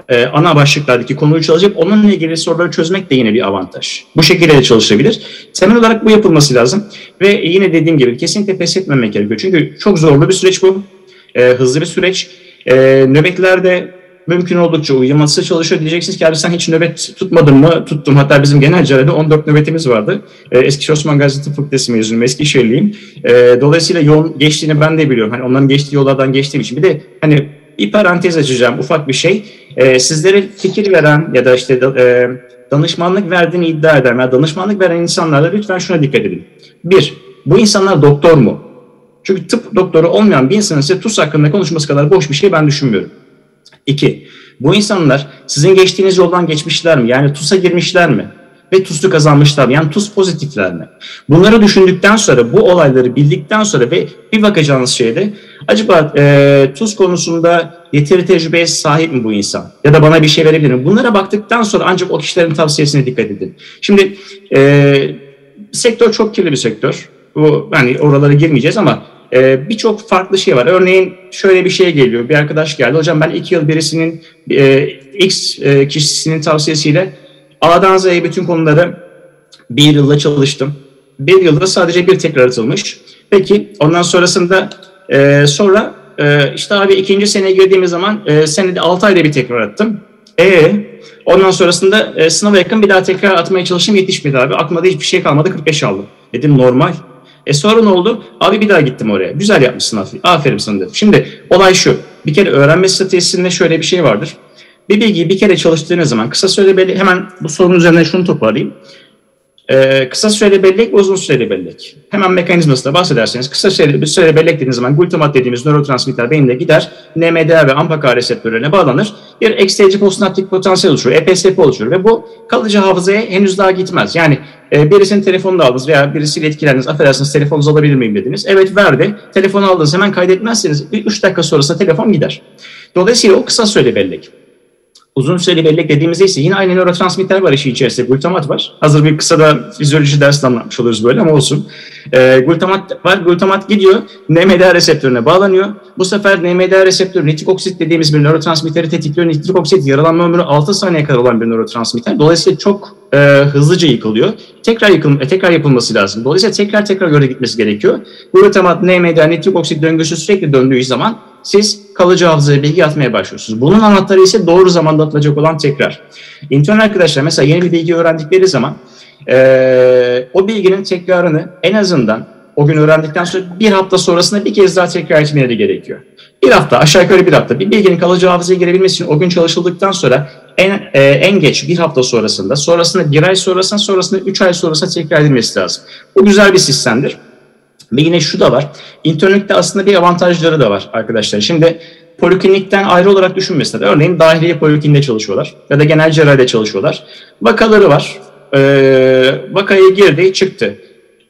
e, ana başlıklardaki konuyu çalışıp onunla ilgili soruları çözmek de yine bir avantaj. Bu şekilde de çalışabilir. Temel olarak bu yapılması lazım. Ve yine dediğim gibi kesinlikle pes etmemek gerekiyor. Çünkü çok zorlu bir süreç bu. E, hızlı bir süreç. E, nöbetlerde mümkün oldukça uyuması çalışıyor. Diyeceksiniz ki abi sen hiç nöbet tutmadın mı? Tuttum. Hatta bizim genel cerrahide 14 nöbetimiz vardı. Ee, Eskişehir Osman Gazi Tıp Fakültesi mezunuyum. Eskişehirliyim. Ee, dolayısıyla yoğun geçtiğini ben de biliyorum. Hani onların geçtiği yollardan geçtiğim için. Bir de hani bir parantez açacağım ufak bir şey. Ee, sizlere fikir veren ya da işte e, danışmanlık verdiğini iddia eden veya danışmanlık veren insanlarla lütfen şuna dikkat edin. Bir, bu insanlar doktor mu? Çünkü tıp doktoru olmayan bir insanın size TUS hakkında konuşması kadar boş bir şey ben düşünmüyorum. İki, bu insanlar sizin geçtiğiniz yoldan geçmişler mi? Yani TUS'a girmişler mi? Ve TUS'u kazanmışlar mı? Yani TUS pozitifler mi? Bunları düşündükten sonra, bu olayları bildikten sonra ve bir bakacağınız şeyde acaba e, TUS konusunda yeteri tecrübeye sahip mi bu insan? Ya da bana bir şey verebilir mi? Bunlara baktıktan sonra ancak o kişilerin tavsiyesine dikkat edin. Şimdi e, sektör çok kirli bir sektör. Bu hani oralara girmeyeceğiz ama e, birçok farklı şey var. Örneğin şöyle bir şey geliyor. Bir arkadaş geldi. Hocam ben iki yıl birisinin e, X e, kişisinin tavsiyesiyle A'dan Z'ye bütün konuları bir yılda çalıştım. Bir yılda sadece bir tekrar atılmış. Peki ondan sonrasında e, sonra e, işte abi ikinci seneye girdiğimiz zaman e, senede 6 ayda bir tekrar attım. E ondan sonrasında e, sınava yakın bir daha tekrar atmaya çalıştım yetişmedi abi. Aklıma da hiçbir şey kalmadı 45 aldım. Dedim normal. E sonra ne oldu? Abi bir daha gittim oraya. Güzel yapmışsın aferin sana dedim. Şimdi olay şu. Bir kere öğrenme stratejisinde şöyle bir şey vardır. Bir bilgiyi bir kere çalıştığınız zaman kısa belli hemen bu sorunun üzerine şunu toparlayayım. Ee, kısa süreli bellek ve uzun süreli bellek. Hemen mekanizmasına bahsederseniz kısa süreli, süreli bellek dediğiniz zaman glutamat dediğimiz nörotransmitter beyinde gider. NMDA ve AMPA reseptörlerine bağlanır. Bir eksteyici postnaptik potansiyel oluşur, EPSP oluşur ve bu kalıcı hafızaya henüz daha gitmez. Yani e, birisinin telefonunu aldınız veya birisiyle etkilendiniz, affedersiniz telefonunuzu alabilir miyim dediniz. Evet verdi, telefonu aldınız hemen kaydetmezseniz 3 dakika sonrasında telefon gider. Dolayısıyla o kısa süreli bellek. Uzun süreli bellek dediğimizde ise yine aynı nörotransmitter var işin içerisinde. Glutamat var. Hazır bir kısa da fizyoloji dersi anlatmış oluruz böyle ama olsun. E, glutamat var. Glutamat gidiyor. NMDA reseptörüne bağlanıyor. Bu sefer NMDA reseptörü nitrik oksit dediğimiz bir nörotransmitteri tetikliyor. Nitrik oksit yaralanma ömrü 6 saniye kadar olan bir nörotransmitter. Dolayısıyla çok e, hızlıca yıkılıyor. Tekrar yıkıl, e, tekrar yapılması lazım. Dolayısıyla tekrar tekrar göre gitmesi gerekiyor. Glutamat, NMDA, nitrik oksit döngüsü sürekli döndüğü zaman siz kalıcı hafızaya bilgi atmaya başlıyorsunuz. Bunun anahtarı ise doğru zamanda atılacak olan tekrar. İntern arkadaşlar mesela yeni bir bilgi öğrendikleri zaman e, o bilginin tekrarını en azından o gün öğrendikten sonra bir hafta sonrasında bir kez daha tekrar etmeleri gerekiyor. Bir hafta aşağı yukarı bir hafta bir bilginin kalıcı hafızaya girebilmesi için o gün çalışıldıktan sonra en, e, en geç bir hafta sonrasında sonrasında bir ay sonrasında sonrasında üç ay sonrasında tekrar edilmesi lazım. Bu güzel bir sistemdir. Ve yine şu da var. İnternette aslında bir avantajları da var arkadaşlar. Şimdi poliklinikten ayrı olarak düşünmesinler. Örneğin dahiliye polikliniğinde çalışıyorlar ya da genel cerrahide çalışıyorlar. Vakaları var. Ee, vakaya girdi, çıktı.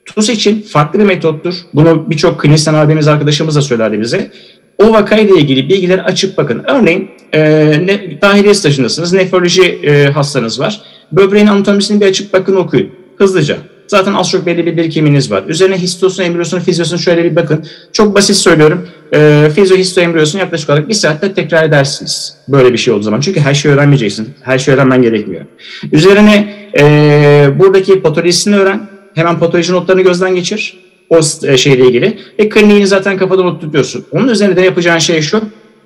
TUS için farklı bir metottur. Bunu birçok klinisyen abimiz, arkadaşımız da söylerdi bize. O vakayla ilgili bilgileri açıp bakın. Örneğin e, ne, dahiliye stajındasınız, nefroloji e, hastanız var. Böbreğin anatomisini bir açıp bakın okuyun. Hızlıca. Zaten az çok belli bir birikiminiz var. Üzerine histosunu, embriyosunu, fizyosunu şöyle bir bakın. Çok basit söylüyorum. E, fizyo, histo, embriyosunu yaklaşık olarak bir saatte tekrar edersiniz. Böyle bir şey olduğu zaman. Çünkü her şeyi öğrenmeyeceksin. Her şeyi öğrenmen gerekmiyor. Üzerine e, buradaki patolojisini öğren. Hemen patoloji notlarını gözden geçir. O e, şeyle ilgili. Ve kliniğini zaten kafada not tutuyorsun. Onun üzerine de yapacağın şey şu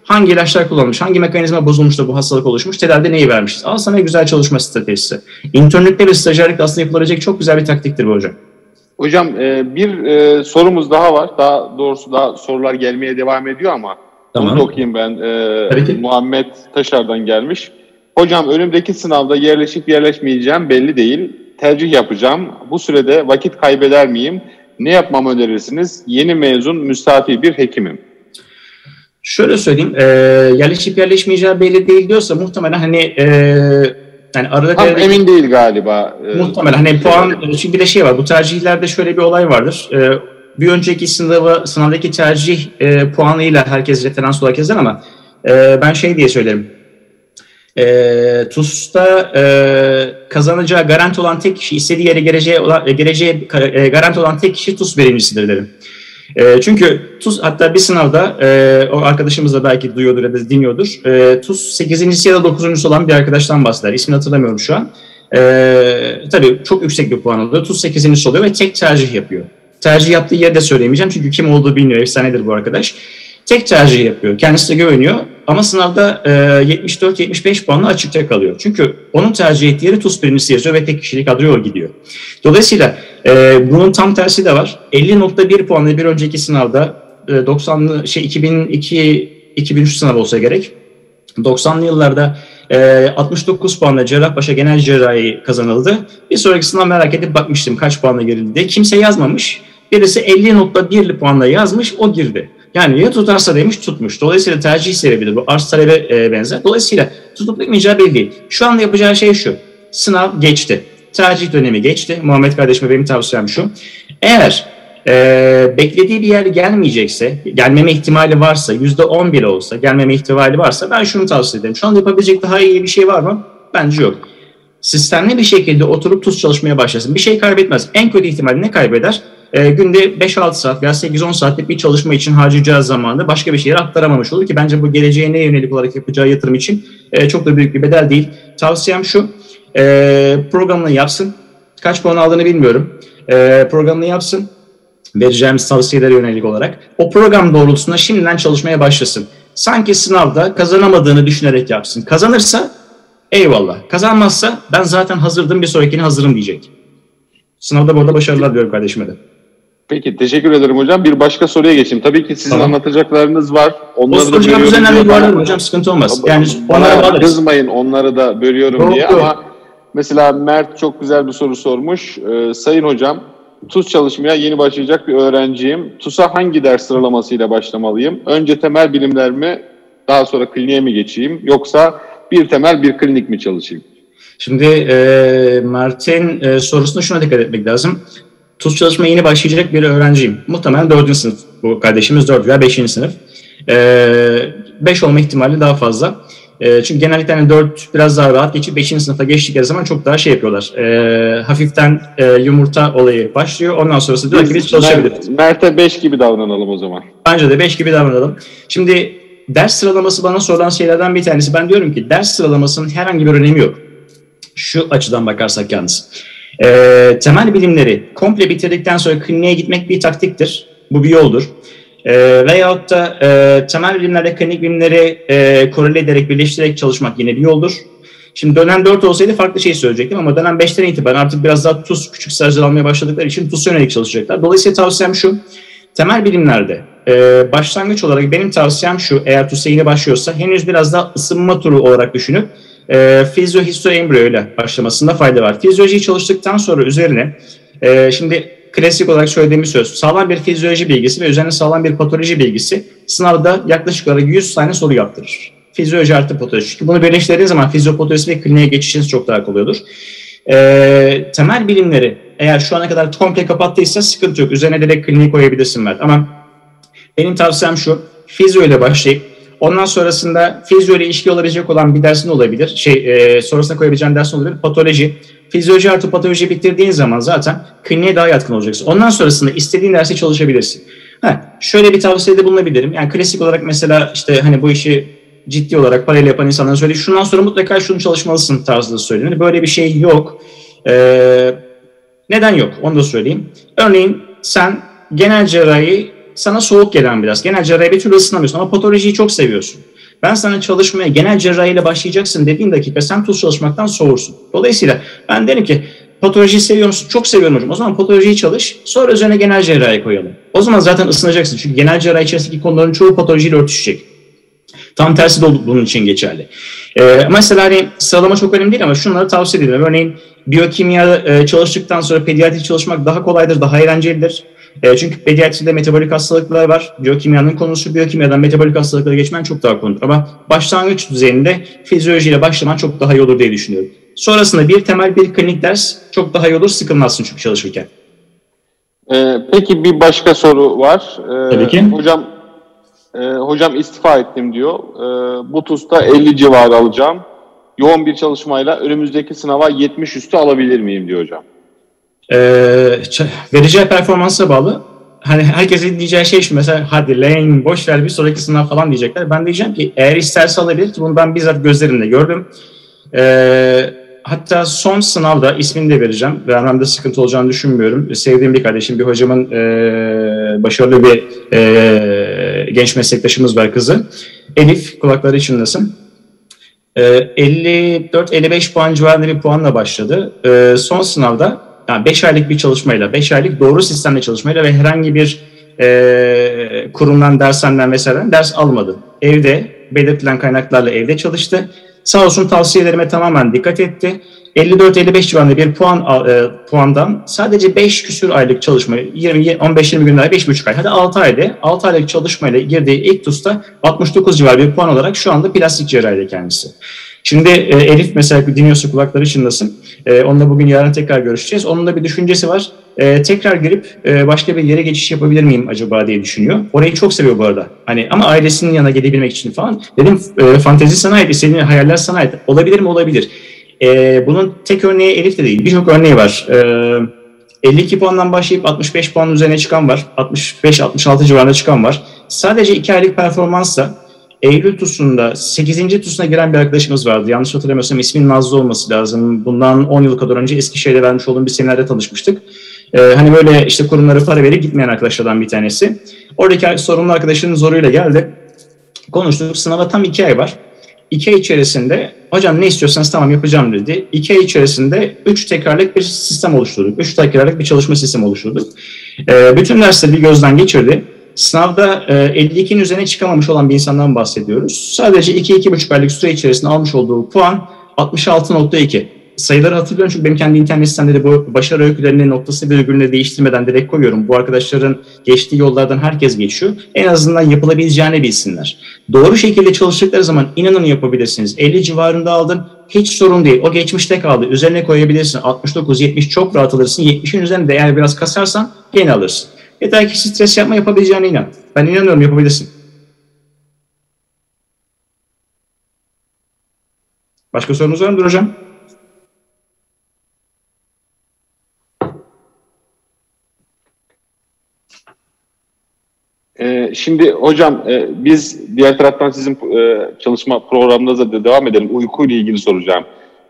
hangi ilaçlar kullanılmış, hangi mekanizma bozulmuş da bu hastalık oluşmuş, tedavide neyi vermişiz. Al sana güzel çalışma stratejisi. İnternette ve stajyerlikte aslında yapılabilecek çok güzel bir taktiktir bu hocam. Hocam e, bir e, sorumuz daha var. Daha doğrusu daha sorular gelmeye devam ediyor ama tamam. onu da okuyayım ben. E, Muhammed Taşar'dan gelmiş. Hocam önümdeki sınavda yerleşip yerleşmeyeceğim belli değil. Tercih yapacağım. Bu sürede vakit kaybeder miyim? Ne yapmamı önerirsiniz? Yeni mezun müstafi bir hekimim. Şöyle söyleyeyim, e, yerleşip yerleşmeyeceği belli değil diyorsa muhtemelen hani e, yani arada Tam devre, emin değil galiba. E, muhtemelen hani puan çünkü bir de şey var bu tercihlerde şöyle bir olay vardır. E, bir önceki sınavı sınavdaki tercih e, puanıyla herkes referans olarak yazar ama e, ben şey diye söylerim. E, TUS'ta e, kazanacağı garanti olan tek kişi, istediği yere geleceği, geleceği e, garanti olan tek kişi TUS birincisidir derim. E, çünkü TUS hatta bir sınavda e, o arkadaşımız da belki duyuyordur ya da dinliyordur. E, TUS 8. ya da 9. olan bir arkadaştan bahseder. İsmini hatırlamıyorum şu an. E, tabii çok yüksek bir puan alıyor. TUS 8. oluyor ve tek tercih yapıyor. Tercih yaptığı yeri de söyleyemeyeceğim çünkü kim olduğu bilmiyor. Efsanedir bu arkadaş. Tek tercih yapıyor. Kendisi de güveniyor ama sınavda e, 74-75 puanla açıkta kalıyor. Çünkü onun tercih ettiği yeri TUS birincisi yazıyor ve tek kişilik kadroya gidiyor. Dolayısıyla e, bunun tam tersi de var. 50.1 puanla bir önceki sınavda e, 90'lı şey 2002 2003 sınav olsa gerek. 90'lı yıllarda e, 69 puanla Cerrahpaşa Genel Cerrahi kazanıldı. Bir sonraki sınav merak edip bakmıştım kaç puanla girildi diye. Kimse yazmamış. Birisi 50.1'li puanla yazmış, o girdi. Yani ya tutarsa demiş tutmuş. Dolayısıyla tercih sebebidir. Bu arz talebe e, benzer. Dolayısıyla tutup tutmayacağı belli değil. Şu anda yapacağı şey şu. Sınav geçti. Tercih dönemi geçti. Muhammed kardeşime benim tavsiyem şu. Eğer e, beklediği bir yer gelmeyecekse, gelmeme ihtimali varsa, yüzde on bile olsa gelmeme ihtimali varsa ben şunu tavsiye ederim. Şu anda yapabilecek daha iyi bir şey var mı? Bence yok. Sistemli bir şekilde oturup tuz çalışmaya başlasın. Bir şey kaybetmez. En kötü ihtimal ne kaybeder? e, günde 5-6 saat veya 8-10 saatlik bir çalışma için harcayacağı zamanı başka bir şeye aktaramamış olur ki bence bu geleceğine yönelik olarak yapacağı yatırım için e, çok da büyük bir bedel değil. Tavsiyem şu, e, programını yapsın. Kaç puan aldığını bilmiyorum. E, programını yapsın. Vereceğimiz tavsiyelere yönelik olarak. O program doğrultusunda şimdiden çalışmaya başlasın. Sanki sınavda kazanamadığını düşünerek yapsın. Kazanırsa eyvallah. Kazanmazsa ben zaten hazırdım bir sonrakine hazırım diyecek. Sınavda burada başarılar diliyorum kardeşime de. Peki teşekkür ederim hocam. Bir başka soruya geçeyim. Tabii ki sizin Tamam. anlatacaklarınız var. Onları da üzerinden diye bir bana- vardır hocam sıkıntı olmaz. Yani bana onlara bağlarız. kızmayın onları da bölüyorum Yok, diye yok. ama mesela Mert çok güzel bir soru sormuş. Ee, sayın hocam TUS çalışmaya yeni başlayacak bir öğrenciyim. TUS'a hangi ders sıralamasıyla başlamalıyım? Önce temel bilimler mi daha sonra kliniğe mi geçeyim yoksa bir temel bir klinik mi çalışayım? Şimdi e, Mert'in e, sorusuna şuna dikkat etmek lazım. TUS çalışmaya yeni başlayacak bir öğrenciyim. Muhtemelen 4. sınıf. Bu kardeşimiz 4 veya 5. sınıf. 5 olma ihtimali daha fazla. E, çünkü genellikle hani 4 biraz daha rahat geçip 5. sınıfa geçtikleri zaman çok daha şey yapıyorlar. E, hafiften e, yumurta olayı başlıyor. Ondan sonrası diyor ki biz çalışabiliriz. Mert- Mert'e 5 gibi davranalım o zaman. Bence de 5 gibi davranalım. Şimdi ders sıralaması bana sorulan şeylerden bir tanesi. Ben diyorum ki ders sıralamasının herhangi bir önemi yok. Şu açıdan bakarsak yalnız. Ee, temel bilimleri komple bitirdikten sonra kliniğe gitmek bir taktiktir. Bu bir yoldur. Ee, veyahut da e, temel bilimlerle klinik bilimleri e, korele ederek, birleştirerek çalışmak yine bir yoldur. Şimdi dönem 4 olsaydı farklı şey söyleyecektim ama dönem 5'ten itibaren artık biraz daha TUS küçük stajlar almaya başladıkları için TUS'a yönelik çalışacaklar. Dolayısıyla tavsiyem şu, temel bilimlerde e, başlangıç olarak benim tavsiyem şu, eğer TUS'a yeni başlıyorsa henüz biraz daha ısınma turu olarak düşünüp e, fizyo histo embriyo ile başlamasında fayda var. Fizyolojiyi çalıştıktan sonra üzerine e, şimdi klasik olarak söylediğimiz söz sağlam bir fizyoloji bilgisi ve üzerine sağlam bir patoloji bilgisi sınavda yaklaşık olarak 100 tane soru yaptırır. Fizyoloji artı patoloji. Çünkü bunu birleştirdiğiniz zaman fizyopatolojisi ve kliniğe geçişiniz çok daha kolay olur. E, temel bilimleri eğer şu ana kadar komple kapattıysa sıkıntı yok. Üzerine direkt kliniği koyabilirsin Mert. Ama benim tavsiyem şu. Fizyo ile başlayıp ondan sonrasında fizyo ile ilişki olabilecek olan bir dersin olabilir. Şey, e, sonrasında koyabileceğin dersin olabilir. Patoloji. Fizyoloji artı patoloji bitirdiğin zaman zaten kliniğe daha yatkın olacaksın. Ondan sonrasında istediğin dersi çalışabilirsin. Ha, şöyle bir tavsiyede bulunabilirim. Yani klasik olarak mesela işte hani bu işi ciddi olarak parayla yapan insanlara söyleyeyim. Şundan sonra mutlaka şunu çalışmalısın tarzında söylenir. Böyle bir şey yok. Ee, neden yok? Onu da söyleyeyim. Örneğin sen genel cerrahi sana soğuk gelen biraz. Genel cerrahi bir türlü ısınamıyorsun ama patolojiyi çok seviyorsun. Ben sana çalışmaya genel cerrahiyle başlayacaksın dediğin dakika sen tuz çalışmaktan soğursun. Dolayısıyla ben derim ki patolojiyi seviyor musun? Çok seviyorum hocam. O zaman patolojiyi çalış. Sonra üzerine genel cerrahi koyalım. O zaman zaten ısınacaksın. Çünkü genel cerrahi içerisindeki konuların çoğu patolojiyle örtüşecek. Tam tersi de bunun için geçerli. Ee, mesela hani sıralama çok önemli değil ama şunları tavsiye ederim. Örneğin biyokimya e, çalıştıktan sonra pediatri çalışmak daha kolaydır, daha eğlencelidir. E, çünkü pediatride metabolik hastalıklar var. Biyokimyanın konusu biyokimyadan metabolik hastalıklara geçmen çok daha konudur. Ama başlangıç düzeyinde fizyolojiyle başlaman çok daha iyi olur diye düşünüyorum. Sonrasında bir temel bir klinik ders çok daha iyi olur. Sıkılmazsın çünkü çalışırken. Ee, peki bir başka soru var. Ee, Tabii ki. Hocam e, hocam istifa ettim diyor. Ee, bu TUS'ta 50 civarı alacağım. Yoğun bir çalışmayla önümüzdeki sınava 70 üstü alabilir miyim diyor hocam. Ç- vereceği performansa bağlı. Hani herkesin diyeceği şey şu mesela hadi lane boş ver bir sonraki sınav falan diyecekler. Ben diyeceğim ki eğer isterse alabilir ki bunu ben bizzat gözlerimle gördüm. Ee, hatta son sınavda ismini de vereceğim. Vermemde sıkıntı olacağını düşünmüyorum. Sevdiğim bir kardeşim, bir hocamın e, başarılı bir e, genç meslektaşımız var kızı. Elif, kulakları içindesin. Ee, 54-55 puan civarında bir puanla başladı. Son sınavda yani 5 aylık bir çalışmayla, 5 aylık doğru sistemle çalışmayla ve herhangi bir e, kurumdan, dershaneden vesaire ders almadı. Evde, belirtilen kaynaklarla evde çalıştı. Sağ olsun tavsiyelerime tamamen dikkat etti. 54-55 civarında bir puan e, puandan sadece 5 küsür aylık çalışma, 20 15-20 günler, 5,5 ay, hadi 6 ayda 6 aylık çalışmayla girdiği ilk TUS'ta 69 civarı bir puan olarak şu anda plastik cerrahide kendisi. Şimdi e, Elif mesela dinliyorsa kulakları çınlasın. E, onunla bugün yarın tekrar görüşeceğiz. Onun da bir düşüncesi var. E, tekrar girip e, başka bir yere geçiş yapabilir miyim acaba diye düşünüyor. Orayı çok seviyor bu arada. Hani ama ailesinin yanına gelebilmek için falan. Dedim e, fantezi sana ait, istediğin hayaller sana ait. Olabilir mi? Olabilir. E, bunun tek örneği Elif de değil. Birçok örneği var. E, 52 puandan başlayıp 65 puan üzerine çıkan var. 65-66 civarında çıkan var. Sadece 2 aylık performansla Eylül TUS'unda 8. TUS'una giren bir arkadaşımız vardı. Yanlış hatırlamıyorsam ismin Nazlı olması lazım. Bundan 10 yıl kadar önce Eskişehir'de vermiş olduğum bir seminerde tanışmıştık. Ee, hani böyle işte kurumlara para verip gitmeyen arkadaşlardan bir tanesi. Oradaki sorumlu arkadaşının zoruyla geldi. Konuştuk. Sınava tam 2 ay var. 2 ay içerisinde hocam ne istiyorsanız tamam yapacağım dedi. İki ay içerisinde üç tekrarlık bir sistem oluşturduk. Üç tekrarlık bir çalışma sistemi oluşturduk. E, bütün dersleri bir gözden geçirdi. Sınavda e, 52'nin üzerine çıkamamış olan bir insandan bahsediyoruz. Sadece 2-2,5 aylık süre içerisinde almış olduğu puan 66.2 sayıları hatırlıyorum çünkü benim kendi internet sitemde de bu başarı öykülerini noktası virgülüne değiştirmeden direkt koyuyorum. Bu arkadaşların geçtiği yollardan herkes geçiyor. En azından yapılabileceğini bilsinler. Doğru şekilde çalıştıkları zaman inanın yapabilirsiniz. 50 civarında aldın hiç sorun değil. O geçmişte kaldı. Üzerine koyabilirsin. 69-70 çok rahat alırsın. 70'in üzerinde eğer biraz kasarsan gene alırsın. Yeter ki stres yapma yapabileceğine inan. Ben inanıyorum yapabilirsin. Başka sorunuz var mıdır hocam? Ee, şimdi hocam e, biz diğer taraftan sizin e, çalışma programınıza da devam edelim. Uyku ile ilgili soracağım.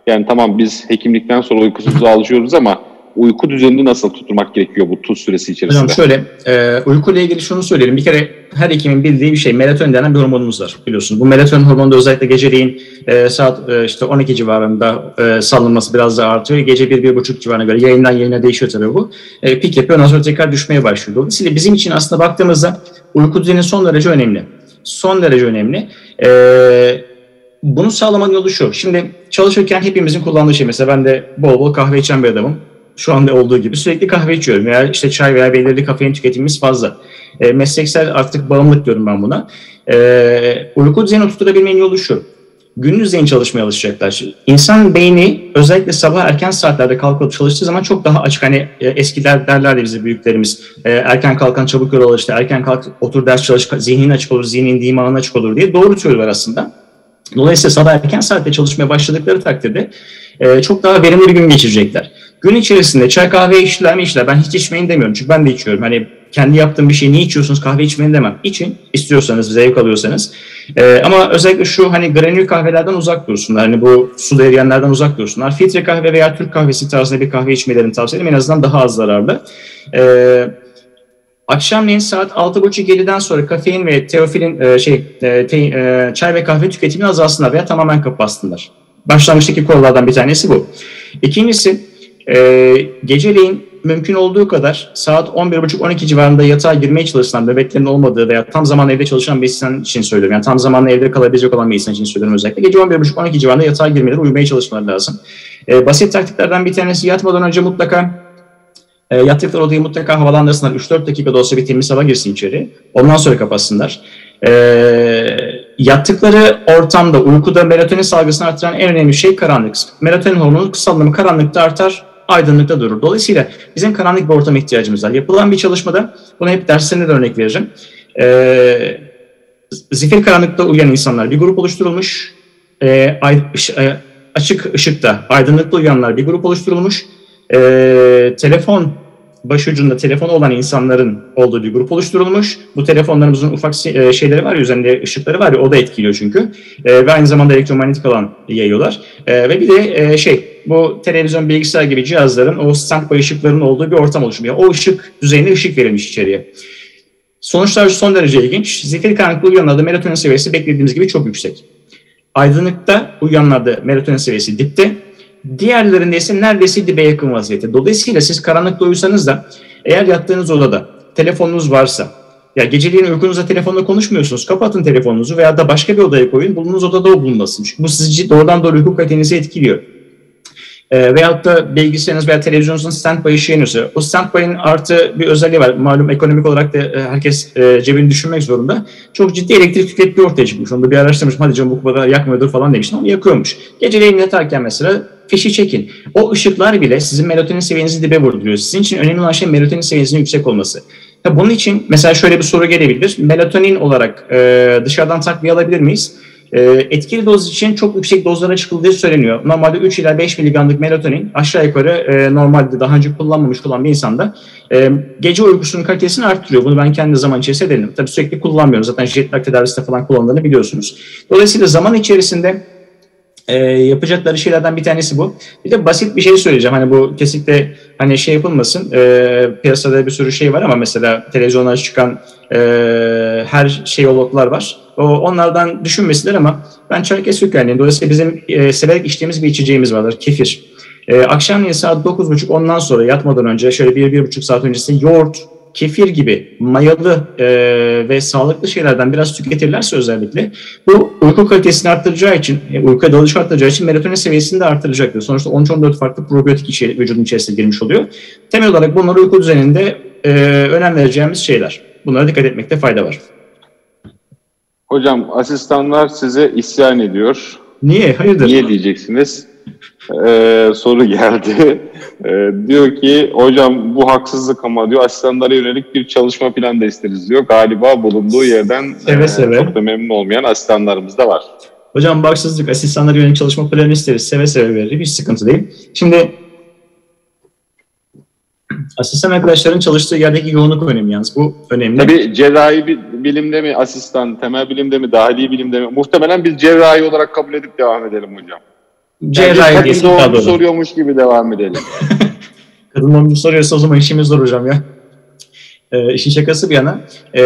Yani tamam biz hekimlikten sonra uykusuza alışıyoruz ama uyku düzenini nasıl tutturmak gerekiyor bu tuz süresi içerisinde? Hocam şöyle, e, uyku ile ilgili şunu söyleyelim. Bir kere her hekimin bildiği bir şey melatonin denen bir hormonumuz var biliyorsunuz. Bu melatonin hormonu da özellikle geceleyin e, saat e, işte 12 civarında e, salınması biraz daha artıyor. Gece 1-1.30 civarına göre yayından yayına değişiyor tabii bu. E, pik yapıyor ondan sonra tekrar düşmeye başlıyor. Dolayısıyla bizim için aslında baktığımızda uyku düzeni son derece önemli. Son derece önemli. Eee bunu sağlamanın yolu şu. Şimdi çalışırken hepimizin kullandığı şey mesela ben de bol bol kahve içen bir adamım şu anda olduğu gibi sürekli kahve içiyorum veya işte çay veya belirli kafein tüketimimiz fazla. E, mesleksel artık bağımlılık diyorum ben buna. E, uyku düzeni oturtabilmenin yolu şu. Gündüzleyin çalışmaya alışacaklar. İnsan beyni özellikle sabah erken saatlerde kalkıp çalıştığı zaman çok daha açık. Hani e, eskiler derlerdi bize büyüklerimiz. E, erken kalkan çabuk alır işte. Erken kalk otur ders çalış zihnin açık olur, zihnin dimağın açık olur diye doğru söylüyorlar aslında. Dolayısıyla sabah erken saatte çalışmaya başladıkları takdirde e, çok daha verimli bir gün geçirecekler. Gün içerisinde çay kahve içtiler mi içtiler. Ben hiç içmeyin demiyorum çünkü ben de içiyorum. Hani kendi yaptığım bir şeyi niye içiyorsunuz kahve içmeyin demem. İçin istiyorsanız zevk alıyorsanız. Ee, ama özellikle şu hani granül kahvelerden uzak dursunlar. Hani bu su eriyenlerden uzak dursunlar. Filtre kahve veya Türk kahvesi tarzında bir kahve içmelerini tavsiye ederim. En azından daha az zararlı. Ee, Akşamleyin saat 6.30-7'den sonra kafein ve teofilin e, şey e, te, e, çay ve kahve tüketimini azalsınlar veya tamamen kapatsınlar. Başlangıçtaki kurallardan bir tanesi bu. İkincisi e, geceleyin mümkün olduğu kadar saat 11.30-12 civarında yatağa girmeye çalışılan bebeklerin olmadığı veya tam zamanlı evde çalışan bir insan için söylüyorum. Yani tam zamanlı evde kalabilecek olan bir insan için söylüyorum özellikle. Gece 11.30-12 civarında yatağa girmeleri, uyumaya çalışmaları lazım. E, basit taktiklerden bir tanesi yatmadan önce mutlaka e, yattıkları odayı mutlaka havalandırsınlar. 3-4 dakikada olsa bir temiz hava girsin içeri. Ondan sonra kapatsınlar. E, yattıkları ortamda uykuda melatonin salgısını arttıran en önemli şey karanlık. Melatonin hormonu salınımı karanlıkta artar, aydınlıkta durur. Dolayısıyla bizim karanlık bir ortama ihtiyacımız var. Yapılan bir çalışmada, bunu hep derslerinde de örnek veririm. E, zifir karanlıkta uyuyan insanlar bir grup oluşturulmuş. E, ay, e, açık ışıkta aydınlıkta uyanlar bir grup oluşturulmuş. E, telefon başucunda telefonu olan insanların olduğu bir grup oluşturulmuş. Bu telefonlarımızın ufak e, şeyleri var ya, üzerinde ışıkları var ya, o da etkiliyor çünkü. E, ve aynı zamanda elektromanyetik alan yayıyorlar. E, ve bir de e, şey, bu televizyon, bilgisayar gibi cihazların o standby ışıkların olduğu bir ortam oluşuyor. o ışık düzeyinde ışık verilmiş içeriye. Sonuçlar son derece ilginç. Zifiri karanlıkta uyanlarda melatonin seviyesi beklediğimiz gibi çok yüksek. Aydınlıkta uyanlarda melatonin seviyesi dipte, Diğerlerinde ise neredeyse dibe yakın vaziyette. Dolayısıyla siz karanlıkta uyusanız da eğer yattığınız odada telefonunuz varsa ya geceliğin uykunuzda telefonla konuşmuyorsunuz. Kapatın telefonunuzu veya da başka bir odaya koyun. Bulunduğunuz odada o bulunmasın. Çünkü bu sizi doğrudan doğru uyku kalitenizi etkiliyor. E, veyahut da bilgisayarınız veya televizyonunuzun standby yanıyorsa o standby'ın artı bir özelliği var. Malum ekonomik olarak da e, herkes e, cebini düşünmek zorunda. Çok ciddi elektrik tükettiği ortaya çıkmış. Onu da bir araştırmışım. Hadi canım bu kadar yakmıyordur falan demiştim ama yakıyormuş. Geceleyin yatarken mesela fişi çekin. O ışıklar bile sizin melatonin seviyenizi dibe vurduruyor. Sizin için önemli olan şey melatonin seviyenizin yüksek olması. Ya bunun için mesela şöyle bir soru gelebilir. Melatonin olarak e, dışarıdan takviye alabilir miyiz? E, etkili doz için çok yüksek dozlara çıkıldığı söyleniyor. Normalde 3 ila 5 miligramlık melatonin aşağı yukarı e, normalde daha önce kullanmamış olan bir insanda e, gece uykusunun kalitesini arttırıyor. Bunu ben kendi zaman içerisinde denedim. Tabii sürekli kullanmıyorum. Zaten jet lag tedavisinde falan kullanıldığını biliyorsunuz. Dolayısıyla zaman içerisinde e, yapacakları şeylerden bir tanesi bu. Bir de basit bir şey söyleyeceğim. Hani bu kesinlikle hani şey yapılmasın. E, piyasada bir sürü şey var ama mesela televizyonlara çıkan e, her şeyologlar var. O, onlardan düşünmesinler ama ben Çerkes Hükkanlıyım. Dolayısıyla bizim e, severek içtiğimiz bir içeceğimiz vardır. Kefir. E, akşamleyin saat 9.30 ondan sonra yatmadan önce şöyle bir, bir buçuk saat öncesi yoğurt, kefir gibi mayalı e, ve sağlıklı şeylerden biraz tüketirlerse özellikle bu uyku kalitesini arttıracağı için, e, uykuya dalış arttıracağı için melatonin seviyesini de arttıracaktır. Sonuçta 13-14 farklı probiyotik içeri, vücudun içerisine girmiş oluyor. Temel olarak bunlar uyku düzeninde e, önem vereceğimiz şeyler. Bunlara dikkat etmekte fayda var. Hocam asistanlar size isyan ediyor. Niye? Hayırdır? Niye diyeceksiniz? Ee, soru geldi. Ee, diyor ki hocam bu haksızlık ama diyor asistanlara yönelik bir çalışma planı da isteriz diyor. Galiba bulunduğu yerden Seve e, seve. çok da memnun olmayan asistanlarımız da var. Hocam baksızlık, asistanlara yönelik çalışma planı isteriz. Seve seve veririz. Hiç sıkıntı değil. Şimdi asistan arkadaşların çalıştığı yerdeki yoğunluk önemli yalnız. Bu önemli. Tabii cerrahi bi- bilimde mi asistan, temel bilimde mi, dahili bilimde mi? Muhtemelen biz cerrahi olarak kabul edip devam edelim hocam. Cerrahi yani diye kadın doğumcu doğru. soruyormuş gibi devam edelim. <laughs> Kadın doğumcu soruyorsa o zaman işimiz zor hocam ya. Ee, işin şakası bir yana. Ee,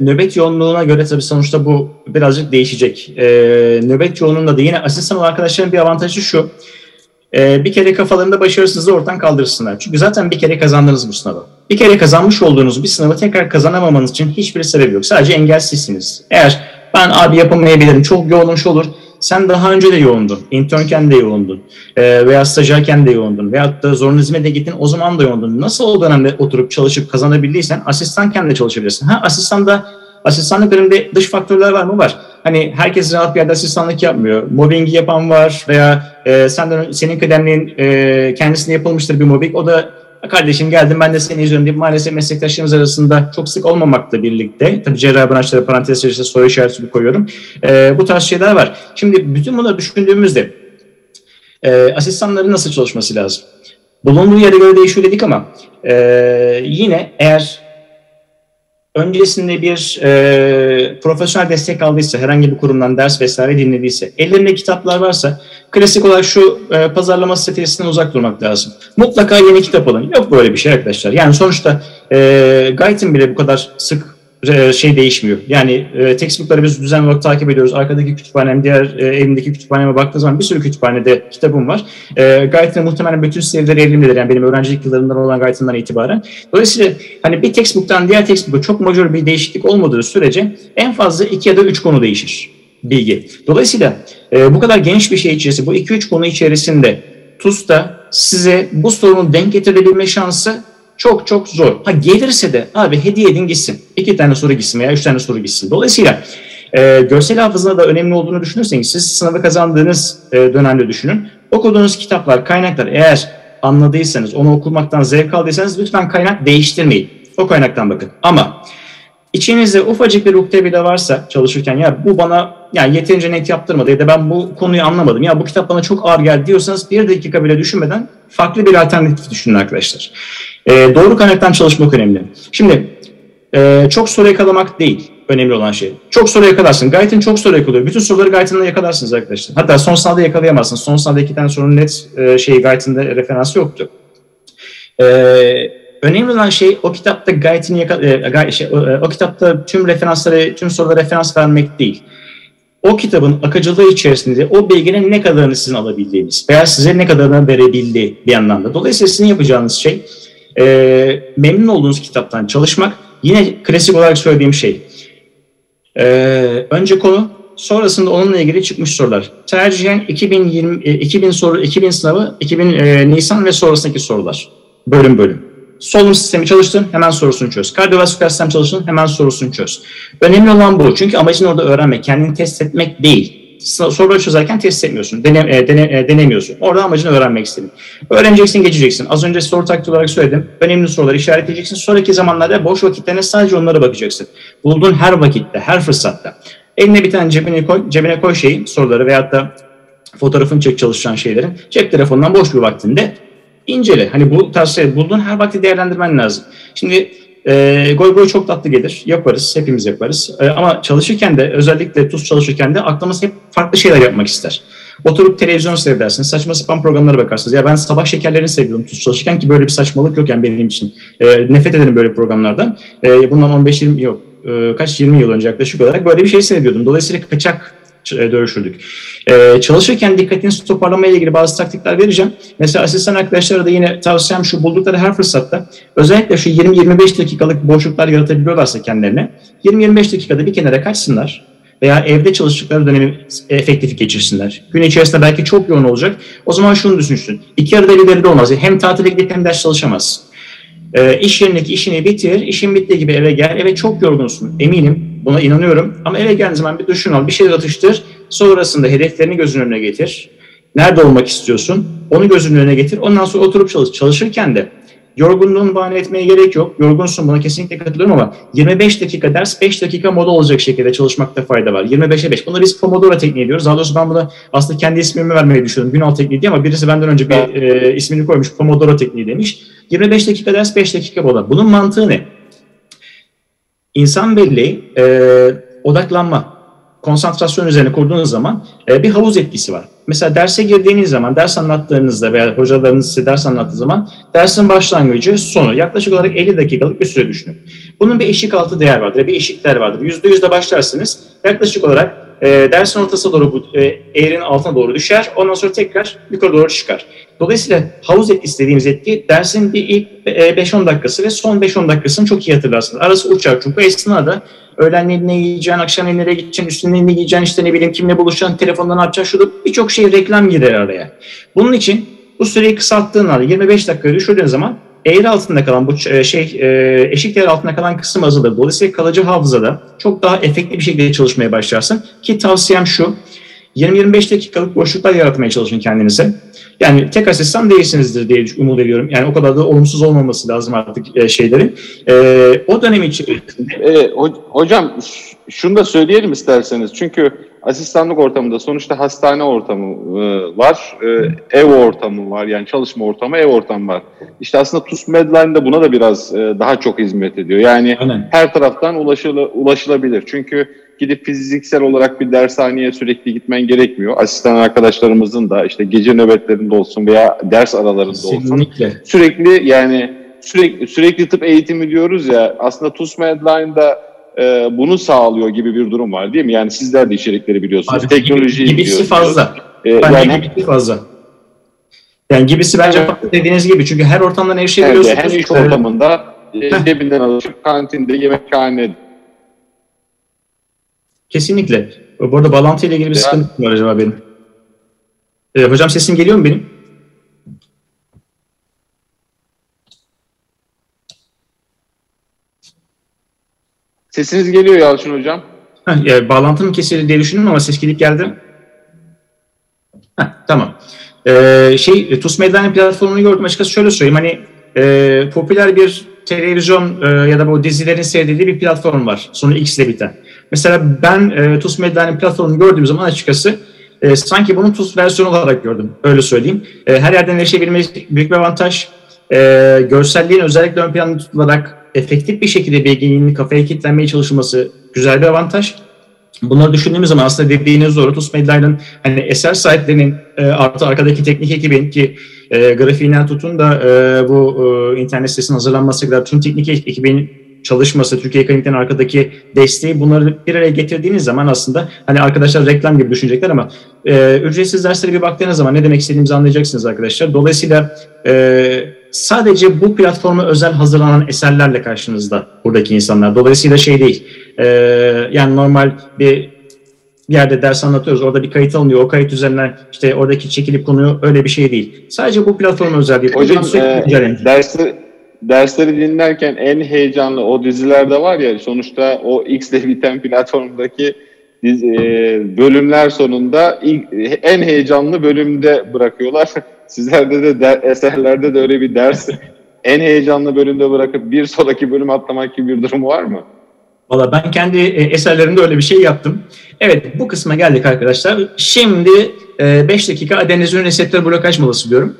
nöbet yoğunluğuna göre tabii sonuçta bu birazcık değişecek. Ee, nöbet yoğunluğunda da yine asistan olan arkadaşların bir avantajı şu. Ee, bir kere kafalarında başarısızlığı ortadan kaldırırsınlar. Çünkü zaten bir kere kazandınız bu sınavı. Bir kere kazanmış olduğunuz bir sınavı tekrar kazanamamanız için hiçbir sebep yok. Sadece engelsizsiniz. Eğer ben abi yapamayabilirim, çok yoğunum şu olur. Sen daha önce de yoğundun. İnternken de yoğundun. Ee, veya stajyerken de yoğundun. Veyahut da zorunlu hizmete gittin o zaman da yoğundun. Nasıl o dönemde oturup çalışıp kazanabildiysen asistanken de çalışabilirsin. Ha asistanda asistanlık bölümünde dış faktörler var mı? Var. Hani herkes rahat bir yerde asistanlık yapmıyor. Mobbingi yapan var veya e, senden senin kıdemliğin e, kendisine yapılmıştır bir mobbing. O da kardeşim geldim ben de seni izliyorum deyip maalesef meslektaşlarımız arasında çok sık olmamakla birlikte tabii cerrahi branşları parantez içerisinde soru işareti koyuyorum. E, bu tarz şeyler var. Şimdi bütün bunları düşündüğümüzde e, asistanların nasıl çalışması lazım? Bulunduğu yere göre değişiyor dedik ama e, yine eğer öncesinde bir e, profesyonel destek aldıysa, herhangi bir kurumdan ders vesaire dinlediyse, ellerinde kitaplar varsa klasik olarak şu e, pazarlama stratejisinden uzak durmak lazım. Mutlaka yeni kitap alın. Yok böyle bir şey arkadaşlar. Yani sonuçta e, Guyton bile bu kadar sık şey değişmiyor. Yani e, textbookları biz düzenli olarak takip ediyoruz. Arkadaki kütüphanem, diğer e, evimdeki kütüphaneme baktığı zaman bir sürü kütüphanede kitabım var. E, Guyton'ın muhtemelen bütün serileri elimdedir. Yani benim öğrencilik yıllarımdan olan Guyton'dan itibaren. Dolayısıyla hani bir textbook'tan diğer textbook'a çok majör bir değişiklik olmadığı sürece en fazla iki ya da üç konu değişir bilgi. Dolayısıyla e, bu kadar geniş bir şey içerisinde, bu iki üç konu içerisinde TUS'ta size bu sorunu denk getirebilme şansı çok çok zor. Ha gelirse de abi hediye edin gitsin. İki tane soru gitsin veya üç tane soru gitsin. Dolayısıyla e, görsel hafızada da önemli olduğunu düşünürseniz siz sınavı kazandığınız e, dönemde düşünün. Okuduğunuz kitaplar, kaynaklar eğer anladıysanız, onu okumaktan zevk aldıysanız lütfen kaynak değiştirmeyin. O kaynaktan bakın. Ama içinizde ufacık bir ukde bile varsa çalışırken ya bu bana yani yeterince net yaptırmadı ya da ben bu konuyu anlamadım ya bu kitap bana çok ağır geldi diyorsanız bir dakika bile düşünmeden farklı bir alternatif düşünün arkadaşlar. E, doğru kaynaktan çalışmak önemli. Şimdi e, çok soru yakalamak değil önemli olan şey. Çok soru yakalarsın. Gayet'in çok soru yakalıyor. Bütün soruları Gayet'inle yakalarsınız arkadaşlar. Hatta son sınavda yakalayamazsınız. Son sınavda iki tane sorunun net e, şey Gayet'in de referansı yoktu. E, önemli olan şey o kitapta Gayet'in yaka- e, şey, o, o kitapta tüm referansları, tüm sorulara referans vermek değil o kitabın akıcılığı içerisinde o bilginin ne kadarını sizin alabildiğiniz veya size ne kadarını verebildiği bir anlamda. Dolayısıyla sizin yapacağınız şey e, memnun olduğunuz kitaptan çalışmak. Yine klasik olarak söylediğim şey. E, önce konu, sonrasında onunla ilgili çıkmış sorular. Tercihen 2020 e, 2000 soru 2000 sınavı, 2000 e, Nisan ve sonrasındaki sorular. Bölüm bölüm. Solunum sistemi çalıştın, hemen sorusunu çöz. Kardiyovasküler sistem çalıştın, hemen sorusunu çöz. Önemli olan bu. Çünkü amacın orada öğrenmek, kendini test etmek değil. Soruları çözerken test etmiyorsun, dene, e, dene, e, denemiyorsun. Orada amacını öğrenmek istedin. Öğreneceksin, geçeceksin. Az önce soru taktiği olarak söyledim. Önemli soruları işaretleyeceksin. Sonraki zamanlarda boş vakitlerine sadece onlara bakacaksın. Bulduğun her vakitte, her fırsatta. Eline bir tane cebine koy, cebine koy şeyi, soruları veyahut da fotoğrafını çek çalışan şeylerin. Cep telefonundan boş bir vaktinde incele. Hani bu tarz bulduğun her vakti değerlendirmen lazım. Şimdi e, goy goy çok tatlı gelir. Yaparız. Hepimiz yaparız. E, ama çalışırken de özellikle tuz çalışırken de aklımız hep farklı şeyler yapmak ister. Oturup televizyon seyredersiniz. Saçma sapan programlara bakarsınız. Ya ben sabah şekerlerini seviyorum tuz çalışırken ki böyle bir saçmalık yok yani benim için. E, nefret ederim böyle programlardan. E, bundan 15-20 yok. E, kaç 20 yıl önce yaklaşık olarak böyle bir şey seyrediyordum. Dolayısıyla kaçak e, dövüşürdük. Ee, çalışırken dikkatinizi toparlamaya ilgili bazı taktikler vereceğim. Mesela asistan arkadaşlara da yine tavsiyem şu buldukları her fırsatta özellikle şu 20-25 dakikalık boşluklar yaratabiliyorlarsa kendilerine 20-25 dakikada bir kenara kaçsınlar veya evde çalıştıkları dönemi efektif geçirsinler. Gün içerisinde belki çok yoğun olacak. O zaman şunu düşünsün. İki arada bir de olmaz. Hem tatile gidip hem ders çalışamaz. E, iş yerindeki işini bitir, işin bittiği gibi eve gel. Evet çok yorgunsun eminim buna inanıyorum. Ama eve geldiğin zaman bir düşün al, bir şey atıştır. Sonrasında hedeflerini gözünün önüne getir. Nerede olmak istiyorsun? Onu gözünün önüne getir. Ondan sonra oturup çalış. Çalışırken de yorgunluğunu bahane etmeye gerek yok. Yorgunsun buna kesinlikle katılıyorum ama 25 dakika ders 5 dakika moda olacak şekilde çalışmakta fayda var. 25'e 5. Bunu biz Pomodoro tekniği diyoruz. Daha doğrusu ben buna aslında kendi ismimi vermeyi düşünüyorum. Günal tekniği diye ama birisi benden önce bir e, ismini koymuş. Pomodoro tekniği demiş. 25 dakika ders 5 dakika moda. Bunun mantığı ne? İnsan belli e, odaklanma, konsantrasyon üzerine kurduğunuz zaman e, bir havuz etkisi var. Mesela derse girdiğiniz zaman, ders anlattığınızda veya hocalarınız size ders anlattığı zaman dersin başlangıcı, sonu yaklaşık olarak 50 dakikalık bir süre düşünün. Bunun bir eşik altı değer vardır, bir eşik değer vardır. %100'de başlarsınız, yaklaşık olarak e, dersin ortasına doğru bu e, eğrinin altına doğru düşer. Ondan sonra tekrar yukarı doğru çıkar. Dolayısıyla havuz etkisi dediğimiz etki dersin bir ilk e, 5-10 dakikası ve son 5-10 dakikasını çok iyi hatırlarsınız. Arası uçar çünkü esnada öğlen ne, yiyeceksin, akşam ne nereye gideceksin, üstüne ne giyeceksin, işte ne bileyim kimle buluşacaksın, telefondan ne yapacaksın, şurada birçok şey reklam girer araya. Bunun için bu süreyi kısalttığın halde 25 dakikaya düşürdüğün zaman eğri altında kalan bu e, şey e, eşik değer altında kalan kısım azalır. Dolayısıyla kalıcı hafızada çok daha efektif bir şekilde çalışmaya başlarsın. Ki tavsiyem şu 20-25 dakikalık boşluklar yaratmaya çalışın kendinize. Yani tek asistan değilsinizdir diye umut ediyorum. Yani o kadar da olumsuz olmaması lazım artık e, şeylerin. E, o dönem içerisinde... E, hocam şunu da söyleyelim isterseniz. Çünkü asistanlık ortamında sonuçta hastane ortamı e, var, e, ev ortamı var. Yani çalışma ortamı, ev ortamı var. İşte aslında TUS Medline de buna da biraz e, daha çok hizmet ediyor. Yani Aynen. her taraftan ulaşıla, ulaşılabilir. Çünkü gidip fiziksel olarak bir dershaneye sürekli gitmen gerekmiyor. Asistan arkadaşlarımızın da işte gece nöbetlerinde olsun veya ders aralarında Kesinlikle. olsun. Sürekli yani sürekli sürekli tıp eğitimi diyoruz ya aslında TUS Medline'da e, bunu sağlıyor gibi bir durum var değil mi? Yani sizler de içerikleri biliyorsunuz. Abi, Teknolojiyi gibi, gibisi fazla. Ee, yani gibisi fazla. Yani gibisi bence evet. dediğiniz gibi çünkü her ortamdan erişebiliyorsunuz. Evet, hem iş ortamında e, cebinden alıp kantinde, yemekhanede Kesinlikle. Bu arada bağlantıyla ilgili bir ya. sıkıntı var acaba benim. Ee, hocam sesim geliyor mu benim? Sesiniz geliyor Yalçın Hocam. Heh, yani bağlantım kesildi diye düşündüm ama ses gidip geldi. Heh, tamam. Ee, şey, TUS Medline platformunu gördüm açıkçası şöyle söyleyeyim. Hani e, popüler bir televizyon e, ya da bu dizilerin seyredildiği bir platform var. Sonu X ile biten. Mesela ben e, TUS Medya'nın platformunu gördüğüm zaman açıkçası e, sanki bunun TUS versiyonu olarak gördüm. Öyle söyleyeyim. E, her yerden erişebilmesi büyük bir avantaj. E, görselliğin özellikle ön planda tutularak efektif bir şekilde bilginin kafaya kilitlenmeye çalışılması güzel bir avantaj. Bunları düşündüğümüz zaman aslında dediğiniz doğru TUS Medya'nın hani eser sahiplerinin e, artı arkadaki teknik ekibin ki e, grafiğinden tutun da e, bu e, internet sitesinin hazırlanması kadar tüm teknik ekibin çalışması, Türkiye Klinik'ten arkadaki desteği bunları bir araya getirdiğiniz zaman aslında hani arkadaşlar reklam gibi düşünecekler ama e, ücretsiz derslere bir baktığınız zaman ne demek istediğimizi anlayacaksınız arkadaşlar. Dolayısıyla e, sadece bu platforma özel hazırlanan eserlerle karşınızda buradaki insanlar. Dolayısıyla şey değil, e, yani normal bir bir yerde ders anlatıyoruz. Orada bir kayıt alınıyor. O kayıt üzerinden işte oradaki çekilip konuyor. Öyle bir şey değil. Sadece bu platforma özel değil. Hocam e, dersi, dersleri dinlerken en heyecanlı o dizilerde var ya sonuçta o X ile biten platformdaki dizi, e, bölümler sonunda ilk, en heyecanlı bölümde bırakıyorlar. <laughs> Sizlerde de der, eserlerde de öyle bir ders en heyecanlı bölümde bırakıp bir sonraki bölüm atlamak gibi bir durum var mı? Valla ben kendi e, eserlerimde öyle bir şey yaptım. Evet bu kısma geldik arkadaşlar. Şimdi 5 e, dakika adenozin reseptör blokaj molası diyorum.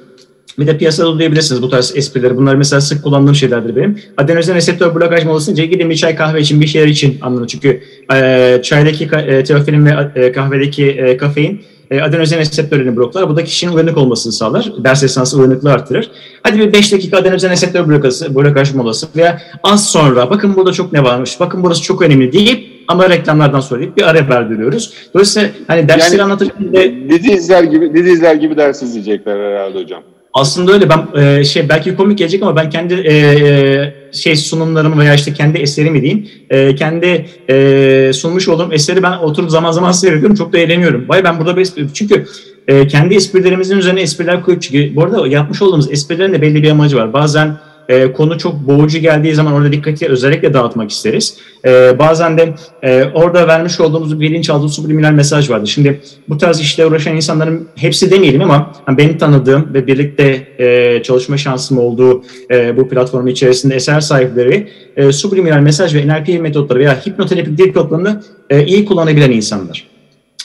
Bir de piyasada uygulayabilirsiniz bu tarz esprileri. Bunlar mesela sık kullandığım şeylerdir benim. Adenozin reseptör blokaj molasınca gidin bir çay kahve için bir şeyler için anlamı. Çünkü e, çaydaki e, teofilin ve e, kahvedeki e, kafein e, adenozen reseptörlerini bloklar. Bu da kişinin uyanık olmasını sağlar. Ders esnası uyanıklığı artırır. Hadi bir 5 dakika adenozen reseptör blokası, blokaj molası veya az sonra bakın burada çok ne varmış, bakın burası çok önemli deyip ama reklamlardan sonra deyip bir ara verdiriyoruz. Dolayısıyla hani dersleri Yani- anlatırken de Dizi izler gibi dizi izler gibi ders izleyecekler herhalde hocam. Aslında öyle ben e, şey belki komik gelecek ama ben kendi e, şey sunumlarımı veya işte kendi eserimi diyeyim e, kendi e, sunmuş olduğum eseri ben oturup zaman zaman seyrediyorum çok da eğleniyorum. Vay ben burada bir çünkü e, kendi esprilerimizin üzerine espriler koyup çünkü bu arada yapmış olduğumuz esprilerin de belli bir amacı var. Bazen e, konu çok boğucu geldiği zaman orada dikkati özellikle dağıtmak isteriz. E, bazen de e, orada vermiş olduğumuz bilinçaltı subliminal mesaj vardı. Şimdi bu tarz işle uğraşan insanların hepsi demeyelim ama hani benim tanıdığım ve birlikte e, çalışma şansım olduğu e, bu platformun içerisinde eser sahipleri e, subliminal mesaj ve NLP metotları veya hipnoterapik dil kodlarını e, iyi kullanabilen insanlar.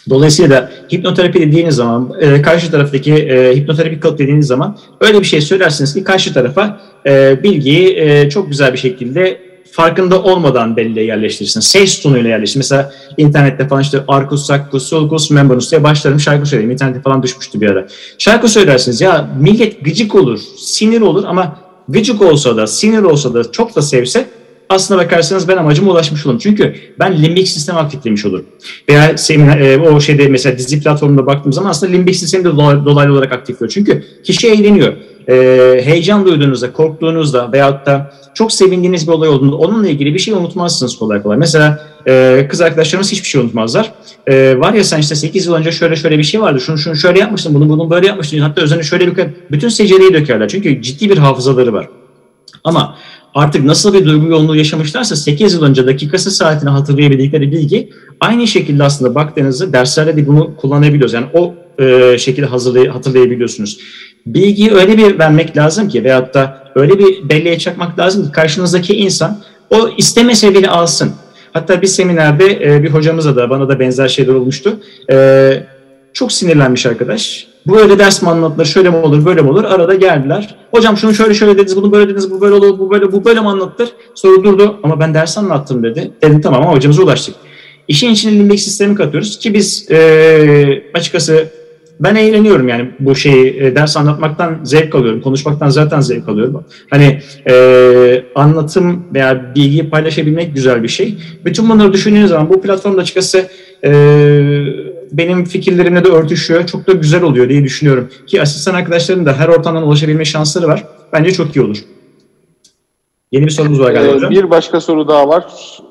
Dolayısıyla da hipnoterapi dediğiniz zaman, e, karşı taraftaki e, hipnoterapik kalıp dediğiniz zaman öyle bir şey söylersiniz ki karşı tarafa e, bilgiyi e, çok güzel bir şekilde farkında olmadan belleğe yerleştirirsin. Ses tonuyla yerleştirir. Mesela internette falan işte Arcus, Saccus, Sulcus, Membranus diye başlarım şarkı söyleyeyim. İnternette falan düşmüştü bir ara. Şarkı söylersiniz ya millet gıcık olur, sinir olur ama gıcık olsa da, sinir olsa da çok da sevse aslına bakarsanız ben amacıma ulaşmış olurum. Çünkü ben limbik sistemi aktiflemiş olurum. Veya seminer, e, o şeyde mesela dizi platformunda baktığım zaman aslında limbik sistemi de dolaylı olarak aktifliyor. Çünkü kişi eğleniyor. E, heyecan duyduğunuzda, korktuğunuzda veyahut da çok sevindiğiniz bir olay olduğunda onunla ilgili bir şey unutmazsınız kolay kolay. Mesela e, kız arkadaşlarımız hiçbir şey unutmazlar. E, var ya sen işte 8 yıl önce şöyle şöyle bir şey vardı. Şunu şunu şöyle yapmıştın, bunu bunu böyle yapmıştın. Hatta üzerine şöyle bir bütün seceriyi dökerler. Çünkü ciddi bir hafızaları var. Ama artık nasıl bir duygu yoğunluğu yaşamışlarsa 8 yıl önce dakikası saatini hatırlayabildikleri bilgi aynı şekilde aslında baktığınızda derslerde de bunu kullanabiliyoruz. Yani o e, şekilde hazırlay- hatırlayabiliyorsunuz. Bilgiyi öyle bir vermek lazım ki veyahut da öyle bir belleğe çakmak lazım ki karşınızdaki insan o istemese bile alsın. Hatta bir seminerde e, bir hocamıza da bana da benzer şeyler olmuştu. E, çok sinirlenmiş arkadaş. Bu öyle ders mi anlatılır, şöyle mi olur, böyle mi olur? Arada geldiler. Hocam şunu şöyle şöyle dediniz, bunu böyle dediniz, bu böyle olur, bu böyle, bu böyle mi anlatılır? Sonra durdu ama ben ders anlattım dedi. Dedim tamam ama hocamıza ulaştık. İşin içine limbik sistemi katıyoruz ki biz e, açıkçası ben eğleniyorum yani bu şeyi e, ders anlatmaktan zevk alıyorum. Konuşmaktan zaten zevk alıyorum. Hani e, anlatım veya bilgiyi paylaşabilmek güzel bir şey. Bütün bunları düşündüğünüz zaman bu platformda açıkçası e, benim fikirlerimle de örtüşüyor. Çok da güzel oluyor diye düşünüyorum. Ki asistan arkadaşların da her ortamdan ulaşabilme şansları var. Bence çok iyi olur. Yeni bir sorumuz var galiba Ee, hocam. bir başka soru daha var.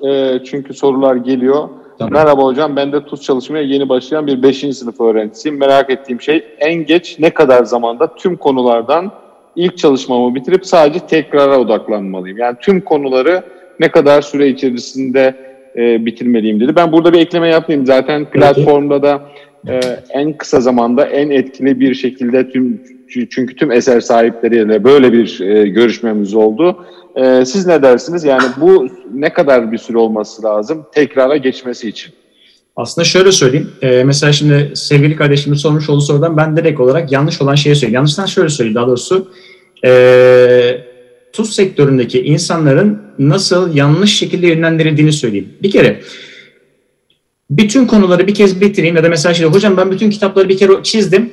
Ee, çünkü sorular geliyor. Tamam. Merhaba hocam, ben de TUS çalışmaya yeni başlayan bir 5. sınıf öğrencisiyim. Merak ettiğim şey en geç ne kadar zamanda tüm konulardan ilk çalışmamı bitirip sadece tekrara odaklanmalıyım. Yani tüm konuları ne kadar süre içerisinde e, bitirmeliyim dedi. Ben burada bir ekleme yapayım. Zaten platformda da e, en kısa zamanda en etkili bir şekilde tüm çünkü tüm eser sahipleriyle böyle bir e, görüşmemiz oldu. E, siz ne dersiniz? Yani bu ne kadar bir süre olması lazım tekrara geçmesi için? Aslında şöyle söyleyeyim. Ee, mesela şimdi sevgili kardeşimiz sormuş olduğu sorudan ben direkt olarak yanlış olan şeyi söyleyeyim. Yanlıştan şöyle söyleyeyim daha doğrusu. Ee, tuz sektöründeki insanların nasıl yanlış şekilde yönlendirildiğini söyleyeyim. Bir kere bütün konuları bir kez bitireyim ya da mesela şey hocam ben bütün kitapları bir kere çizdim.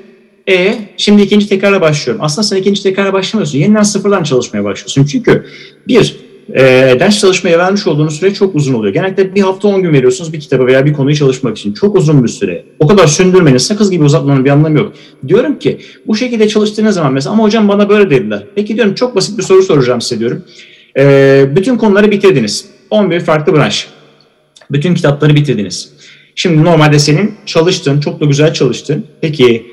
E şimdi ikinci tekrara başlıyorum. Aslında sen ikinci tekrara başlamıyorsun. Yeniden sıfırdan çalışmaya başlıyorsun. Çünkü bir, e, ders çalışmaya vermiş olduğunuz süre çok uzun oluyor. Genellikle bir hafta 10 gün veriyorsunuz bir kitabı veya bir konuyu çalışmak için. Çok uzun bir süre. O kadar sündürmenin, sakız gibi uzatmanın bir anlamı yok. Diyorum ki bu şekilde çalıştığınız zaman mesela ama hocam bana böyle dediler. Peki diyorum çok basit bir soru soracağım size diyorum. E, bütün konuları bitirdiniz. 11 farklı branş. Bütün kitapları bitirdiniz. Şimdi normalde senin çalıştın, çok da güzel çalıştın. Peki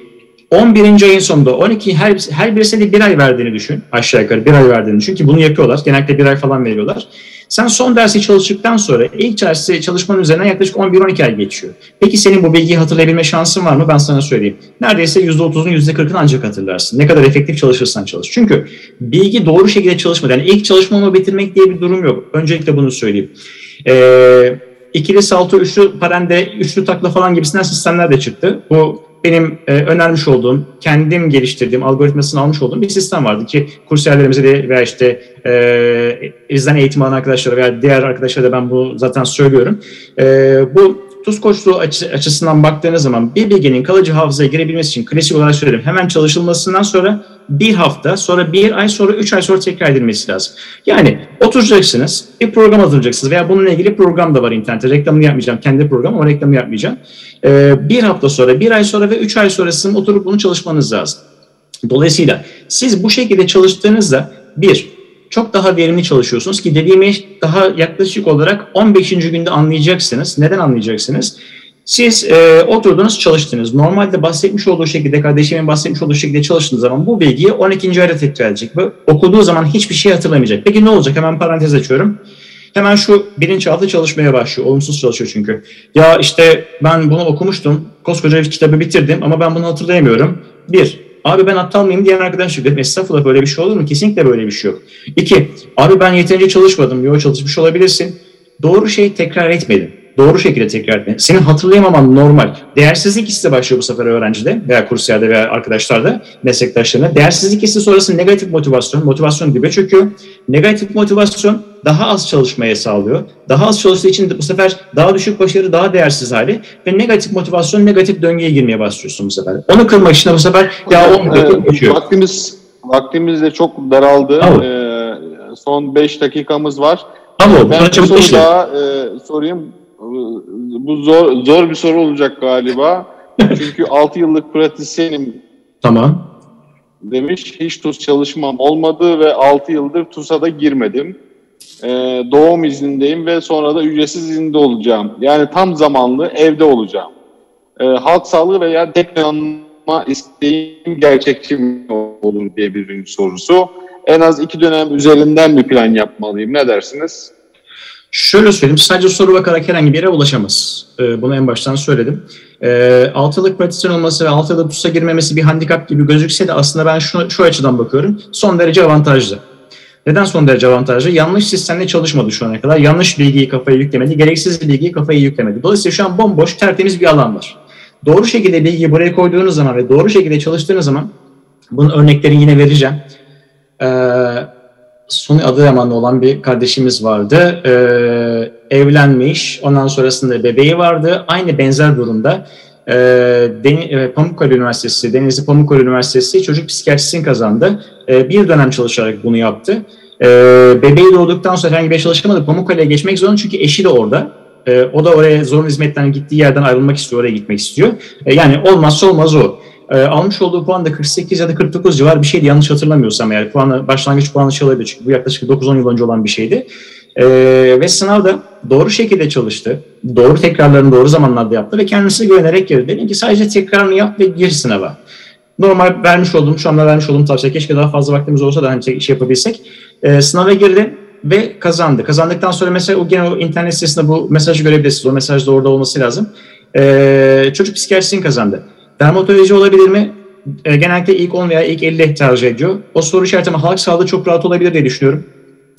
11. ayın sonunda 12 her, her birisine bir ay verdiğini düşün. Aşağı yukarı bir ay verdiğini düşün ki bunu yapıyorlar. Genellikle bir ay falan veriyorlar. Sen son dersi çalıştıktan sonra ilk dersi çalışmanın üzerinden yaklaşık 11-12 ay geçiyor. Peki senin bu bilgiyi hatırlayabilme şansın var mı? Ben sana söyleyeyim. Neredeyse %30'un %40'ını ancak hatırlarsın. Ne kadar efektif çalışırsan çalış. Çünkü bilgi doğru şekilde çalışmadı. Yani ilk çalışmamı bitirmek diye bir durum yok. Öncelikle bunu söyleyeyim. Ee, ikili salto, üçlü parende, üçlü takla falan gibisinden sistemler de çıktı. Bu benim e, önermiş olduğum, kendim geliştirdiğim, algoritmasını almış olduğum bir sistem vardı ki kursiyerlerimize de veya işte e, izlen eğitim alan arkadaşlara veya diğer arkadaşlara da ben bunu zaten söylüyorum. E, bu tuz koçluğu açı, açısından baktığınız zaman bir bilginin kalıcı hafızaya girebilmesi için klasik olarak söylerim hemen çalışılmasından sonra bir hafta, sonra bir ay, sonra üç ay sonra tekrar edilmesi lazım. Yani oturacaksınız, bir program hazırlayacaksınız veya bununla ilgili program da var internette. Reklamını yapmayacağım, kendi program ama reklamını yapmayacağım. Ee, bir hafta sonra, bir ay sonra ve üç ay sonrasında oturup bunu çalışmanız lazım. Dolayısıyla siz bu şekilde çalıştığınızda bir, çok daha verimli çalışıyorsunuz ki dediğim daha yaklaşık olarak 15. günde anlayacaksınız. Neden anlayacaksınız? Siz e, oturdunuz çalıştınız. Normalde bahsetmiş olduğu şekilde, kardeşimin bahsetmiş olduğu şekilde çalıştığınız zaman bu bilgiyi 12. ayda tekrar edecek ve okuduğu zaman hiçbir şey hatırlamayacak. Peki ne olacak? Hemen parantez açıyorum. Hemen şu bilinçaltı çalışmaya başlıyor. Olumsuz çalışıyor çünkü. Ya işte ben bunu okumuştum. Koskoca bir kitabı bitirdim ama ben bunu hatırlayamıyorum. Bir, Abi ben aptal mıyım diyen arkadaş yok. Dedim estağfurullah böyle bir şey olur mu? Kesinlikle böyle bir şey yok. İki, abi ben yeterince çalışmadım. Yok çalışmış olabilirsin. Doğru şey tekrar etmedim. Doğru şekilde tekrar etmedim. Senin hatırlayamaman normal. Değersizlik hissi başlıyor bu sefer öğrencide veya kursiyerde veya arkadaşlarda, meslektaşlarına. Değersizlik hissi sonrası negatif motivasyon, motivasyon dibe çöküyor. Negatif motivasyon daha az çalışmaya sağlıyor. Daha az çalıştığı için bu sefer daha düşük başarı, daha değersiz hali ve negatif motivasyon, negatif döngüye girmeye başlıyorsun bu sefer. Onu kırmak için bu sefer ya o evet. Vaktimiz, vaktimiz de çok daraldı. Ee, son 5 dakikamız var. Ama ben bir soru daha e, sorayım. Bu zor zor bir soru olacak galiba. Çünkü 6 yıllık pratisyenim. Tamam. Demiş. Hiç TUS çalışmam olmadı ve 6 yıldır TUS'a da girmedim e, doğum iznindeyim ve sonra da ücretsiz izinde olacağım. Yani tam zamanlı evde olacağım. E, halk sağlığı veya deklanma isteğim gerçekçi mi olur diye bir sorusu. En az iki dönem üzerinden bir plan yapmalıyım. Ne dersiniz? Şöyle söyleyeyim, sadece soru bakarak herhangi bir yere ulaşamaz. Ee, bunu en baştan söyledim. Ee, altılık pratisyen olması ve altılı TUS'a girmemesi bir handikap gibi gözükse de aslında ben şu, şu açıdan bakıyorum. Son derece avantajlı. Neden son derece avantajlı? Yanlış sistemle çalışmadı şu ana kadar. Yanlış bilgiyi kafaya yüklemedi, gereksiz bilgiyi kafaya yüklemedi. Dolayısıyla şu an bomboş, tertemiz bir alan var. Doğru şekilde bilgiyi buraya koyduğunuz zaman ve doğru şekilde çalıştığınız zaman bunun örneklerini yine vereceğim. Ee, sonu Adıyaman'da olan bir kardeşimiz vardı. Ee, evlenmiş, ondan sonrasında bebeği vardı. Aynı benzer durumda e, Deni, e, Pamukkale Üniversitesi, Denizli Pamukkale Üniversitesi çocuk psikiyatrisini kazandı. E, bir dönem çalışarak bunu yaptı. E, bebeği doğduktan sonra herhangi bir çalışamadı. Pamukkale'ye geçmek zorunda çünkü eşi de orada. E, o da oraya zorunlu hizmetten gittiği yerden ayrılmak istiyor, oraya gitmek istiyor. E, yani olmazsa olmaz o. E, almış olduğu puan da 48 ya da 49 civar bir şeydi yanlış hatırlamıyorsam yani puanı, başlangıç puanı çalıyordu çünkü bu yaklaşık 9-10 yıl önce olan bir şeydi. Ee, ve sınavda doğru şekilde çalıştı. Doğru tekrarlarını doğru zamanlarda yaptı ve kendisine güvenerek girdi. Dedim ki sadece tekrarını yap ve gir sınava. Normal vermiş olduğum, şu anda vermiş olduğum tavsiye keşke daha fazla vaktimiz olsa da hani şey, yapabilsek. Ee, sınava girdi ve kazandı. Kazandıktan sonra mesela o gene o internet sitesinde bu mesajı görebilirsiniz. O mesaj da orada olması lazım. Ee, çocuk psikiyatrisini kazandı. Dermatoloji olabilir mi? E, genellikle ilk 10 veya ilk 50 tercih ediyor. O soru işareti ama halk sağlığı çok rahat olabilir diye düşünüyorum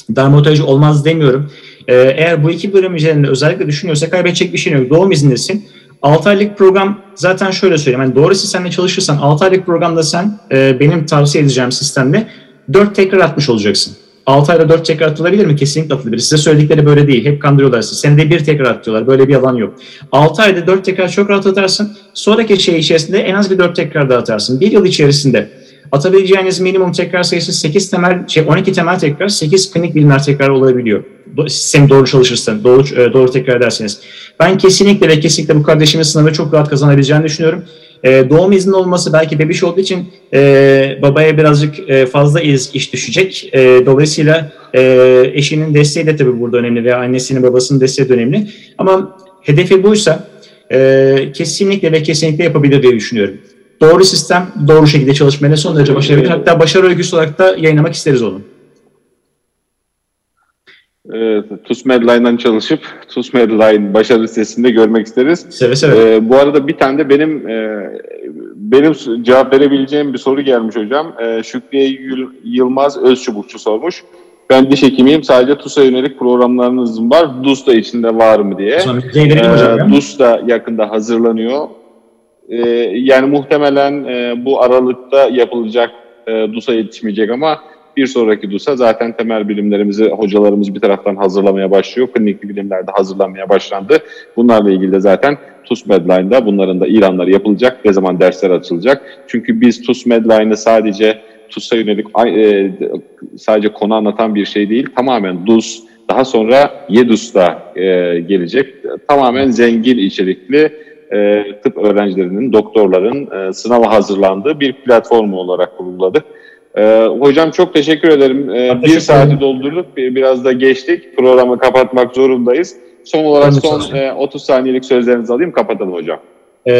dermatoloji olmaz demiyorum. Ee, eğer bu iki bölüm üzerinde özellikle düşünüyorsa kaybedecek bir şey yok. Doğum izindesin. 6 aylık program zaten şöyle söyleyeyim. Yani doğru sistemle çalışırsan 6 aylık programda sen e, benim tavsiye edeceğim sistemde 4 tekrar atmış olacaksın. 6 ayda 4 tekrar atılabilir mi? Kesinlikle atılabilir. Size söyledikleri böyle değil. Hep kandırıyorlar sizi. Senede bir tekrar atıyorlar. Böyle bir alan yok. 6 ayda 4 tekrar çok rahat atarsın. Sonraki şey içerisinde en az bir 4 tekrar da atarsın. Bir yıl içerisinde Atabileceğiniz minimum tekrar sayısı 8 temel, şey 12 temel tekrar, 8 klinik bilimler tekrar olabiliyor. Sistem doğru çalışırsa, doğru, e, doğru tekrar ederseniz. Ben kesinlikle ve kesinlikle bu kardeşimin sınavı çok rahat kazanabileceğini düşünüyorum. E, doğum izni olması belki bebiş olduğu için e, babaya birazcık e, fazla iz, iş düşecek. E, dolayısıyla e, eşinin desteği de tabii burada önemli veya annesinin babasının desteği de önemli. Ama hedefi buysa e, kesinlikle ve kesinlikle yapabilir diye düşünüyorum doğru sistem doğru şekilde çalışmaya son derece başarılı. Hatta başarı öyküsü olarak da yayınlamak isteriz onu. Evet, TUS Medline'dan çalışıp TUS Medline başarı listesinde görmek isteriz. Seve seve. Ee, bu arada bir tane de benim e, benim cevap verebileceğim bir soru gelmiş hocam. E, Şükriye Yılmaz Özçubukçu sormuş. Ben diş hekimiyim. Sadece TUS'a yönelik programlarınız var. DUS da içinde var mı diye. Ee, DUS da yakında hazırlanıyor. Ee, yani muhtemelen e, bu aralıkta yapılacak e, DUS'a yetişmeyecek ama bir sonraki DUS'a zaten temel bilimlerimizi hocalarımız bir taraftan hazırlamaya başlıyor. Klinik bilimlerde hazırlanmaya başlandı. Bunlarla ilgili de zaten TUS Medline'da bunların da ilanları yapılacak. Ne zaman dersler açılacak. Çünkü biz TUS Medline'ı sadece TUS'a yönelik e, sadece konu anlatan bir şey değil. Tamamen DUS, daha sonra YEDUS'ta e, gelecek. Tamamen zengin içerikli e, tıp öğrencilerinin, doktorların sınava hazırlandığı bir platform olarak kuruladık. hocam çok teşekkür ederim. E, bir saati doldurduk, biraz da geçtik. Programı kapatmak zorundayız. Son olarak son 30 saniyelik sözlerinizi alayım, kapatalım hocam. E,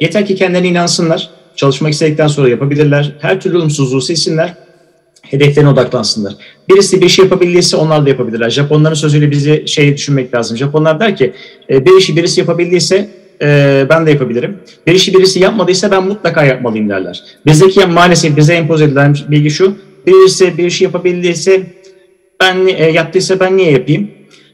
yeter ki kendilerine inansınlar çalışmak istedikten sonra yapabilirler. Her türlü olumsuzluğu silsinler. Hedeflerine odaklansınlar. Birisi bir şey yapabildiyse onlar da yapabilirler. Japonların sözüyle bizi şey düşünmek lazım. Japonlar der ki e, bir işi birisi yapabildiyse e, ben de yapabilirim. Bir işi birisi yapmadıysa ben mutlaka yapmalıyım derler. Bizdeki maalesef bize empoze edilen bilgi şu. Birisi bir işi yapabildiyse ben e, yaptıysa ben niye yapayım?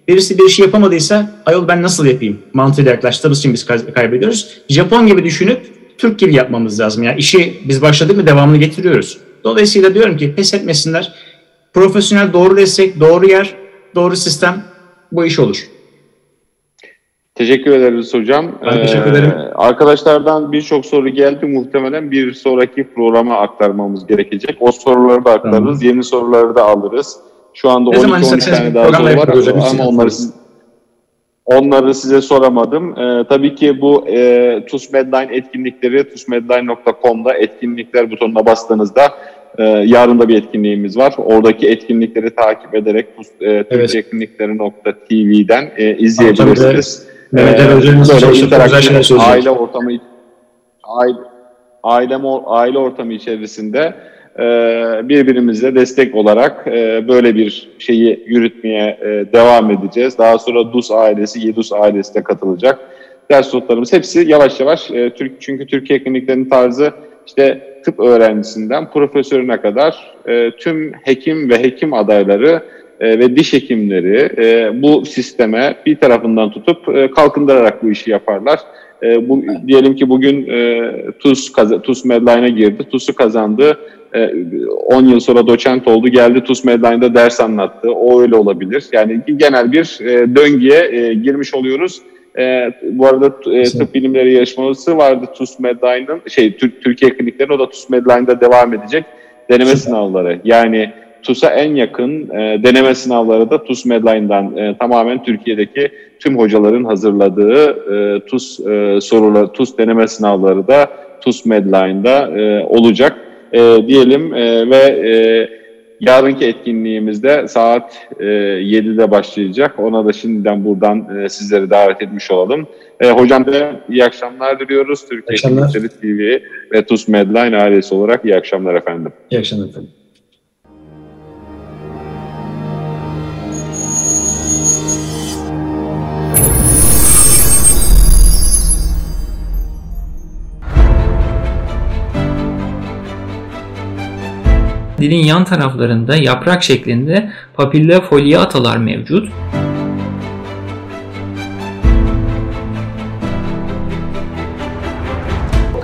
Birisi bir işi yapamadıysa ayol ben nasıl yapayım mantığıyla yaklaştığımız için biz kaybediyoruz. Japon gibi düşünüp Türk gibi yapmamız lazım. Yani işi biz başladık mı devamını getiriyoruz. Dolayısıyla diyorum ki pes etmesinler. Profesyonel doğru destek, doğru yer, doğru sistem bu iş olur. Teşekkür ederiz hocam. Ben teşekkür ederim. Ee, arkadaşlardan birçok soru geldi. Muhtemelen bir sonraki programa aktarmamız gerekecek. O soruları da aktarırız. Tamam. Yeni soruları da alırız. Şu anda 12-13 tane daha soru var ama onları siz, Onları size soramadım. Ee, tabii ki bu e, TUS Medline etkinlikleri tusmedline.com'da etkinlikler butonuna bastığınızda e, yarın da bir etkinliğimiz var. Oradaki etkinlikleri takip ederek TUS e, evet. etkinlikleri.tv'den e, izleyebilirsiniz. Mehmet Ali Hoca'nın böyle aile ortamı aile, aile, aile ortamı içerisinde e, birbirimize destek olarak e, böyle bir şeyi yürütmeye e, devam edeceğiz. Daha sonra DUS ailesi, YEDUS ailesi de katılacak. Ders notlarımız hepsi yavaş yavaş Türk çünkü Türkiye kliniklerinin tarzı işte tıp öğrencisinden profesörüne kadar tüm hekim ve hekim adayları ve diş hekimleri bu sisteme bir tarafından tutup kalkındırarak bu işi yaparlar. bu diyelim ki bugün e, TUS TUS Medline'a girdi. TUS'u kazandı. 10 e, yıl sonra doçent oldu geldi TUS Medline'da ders anlattı. O öyle olabilir. Yani genel bir e, döngüye e, girmiş oluyoruz. bu arada tıp bilimleri yarışması vardı TUS Medline'ın şey Türkiye kliniklerinin o da TUS Medline'da devam edecek deneme sınavları. Yani TUS'a en yakın e, deneme sınavları da TUS Medline'dan e, tamamen Türkiye'deki tüm hocaların hazırladığı e, TUS e, soruları, TUS deneme sınavları da TUS Medline'da e, olacak e, diyelim e, ve e, yarınki etkinliğimizde saat e, 7'de başlayacak. Ona da şimdiden buradan e, sizleri davet etmiş olalım. E, hocam da iyi akşamlar diliyoruz. Türkiye Klinikleri TV ve TUS Medline ailesi olarak iyi akşamlar efendim. İyi akşamlar efendim. Dilin yan taraflarında yaprak şeklinde papilla foliatalar mevcut.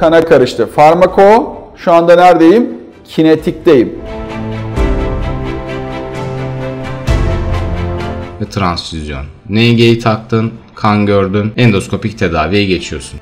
Kana karıştı. Farmako şu anda neredeyim? Kinetikteyim. Ve transfüzyon. NG'yi taktın, kan gördün, endoskopik tedaviye geçiyorsun.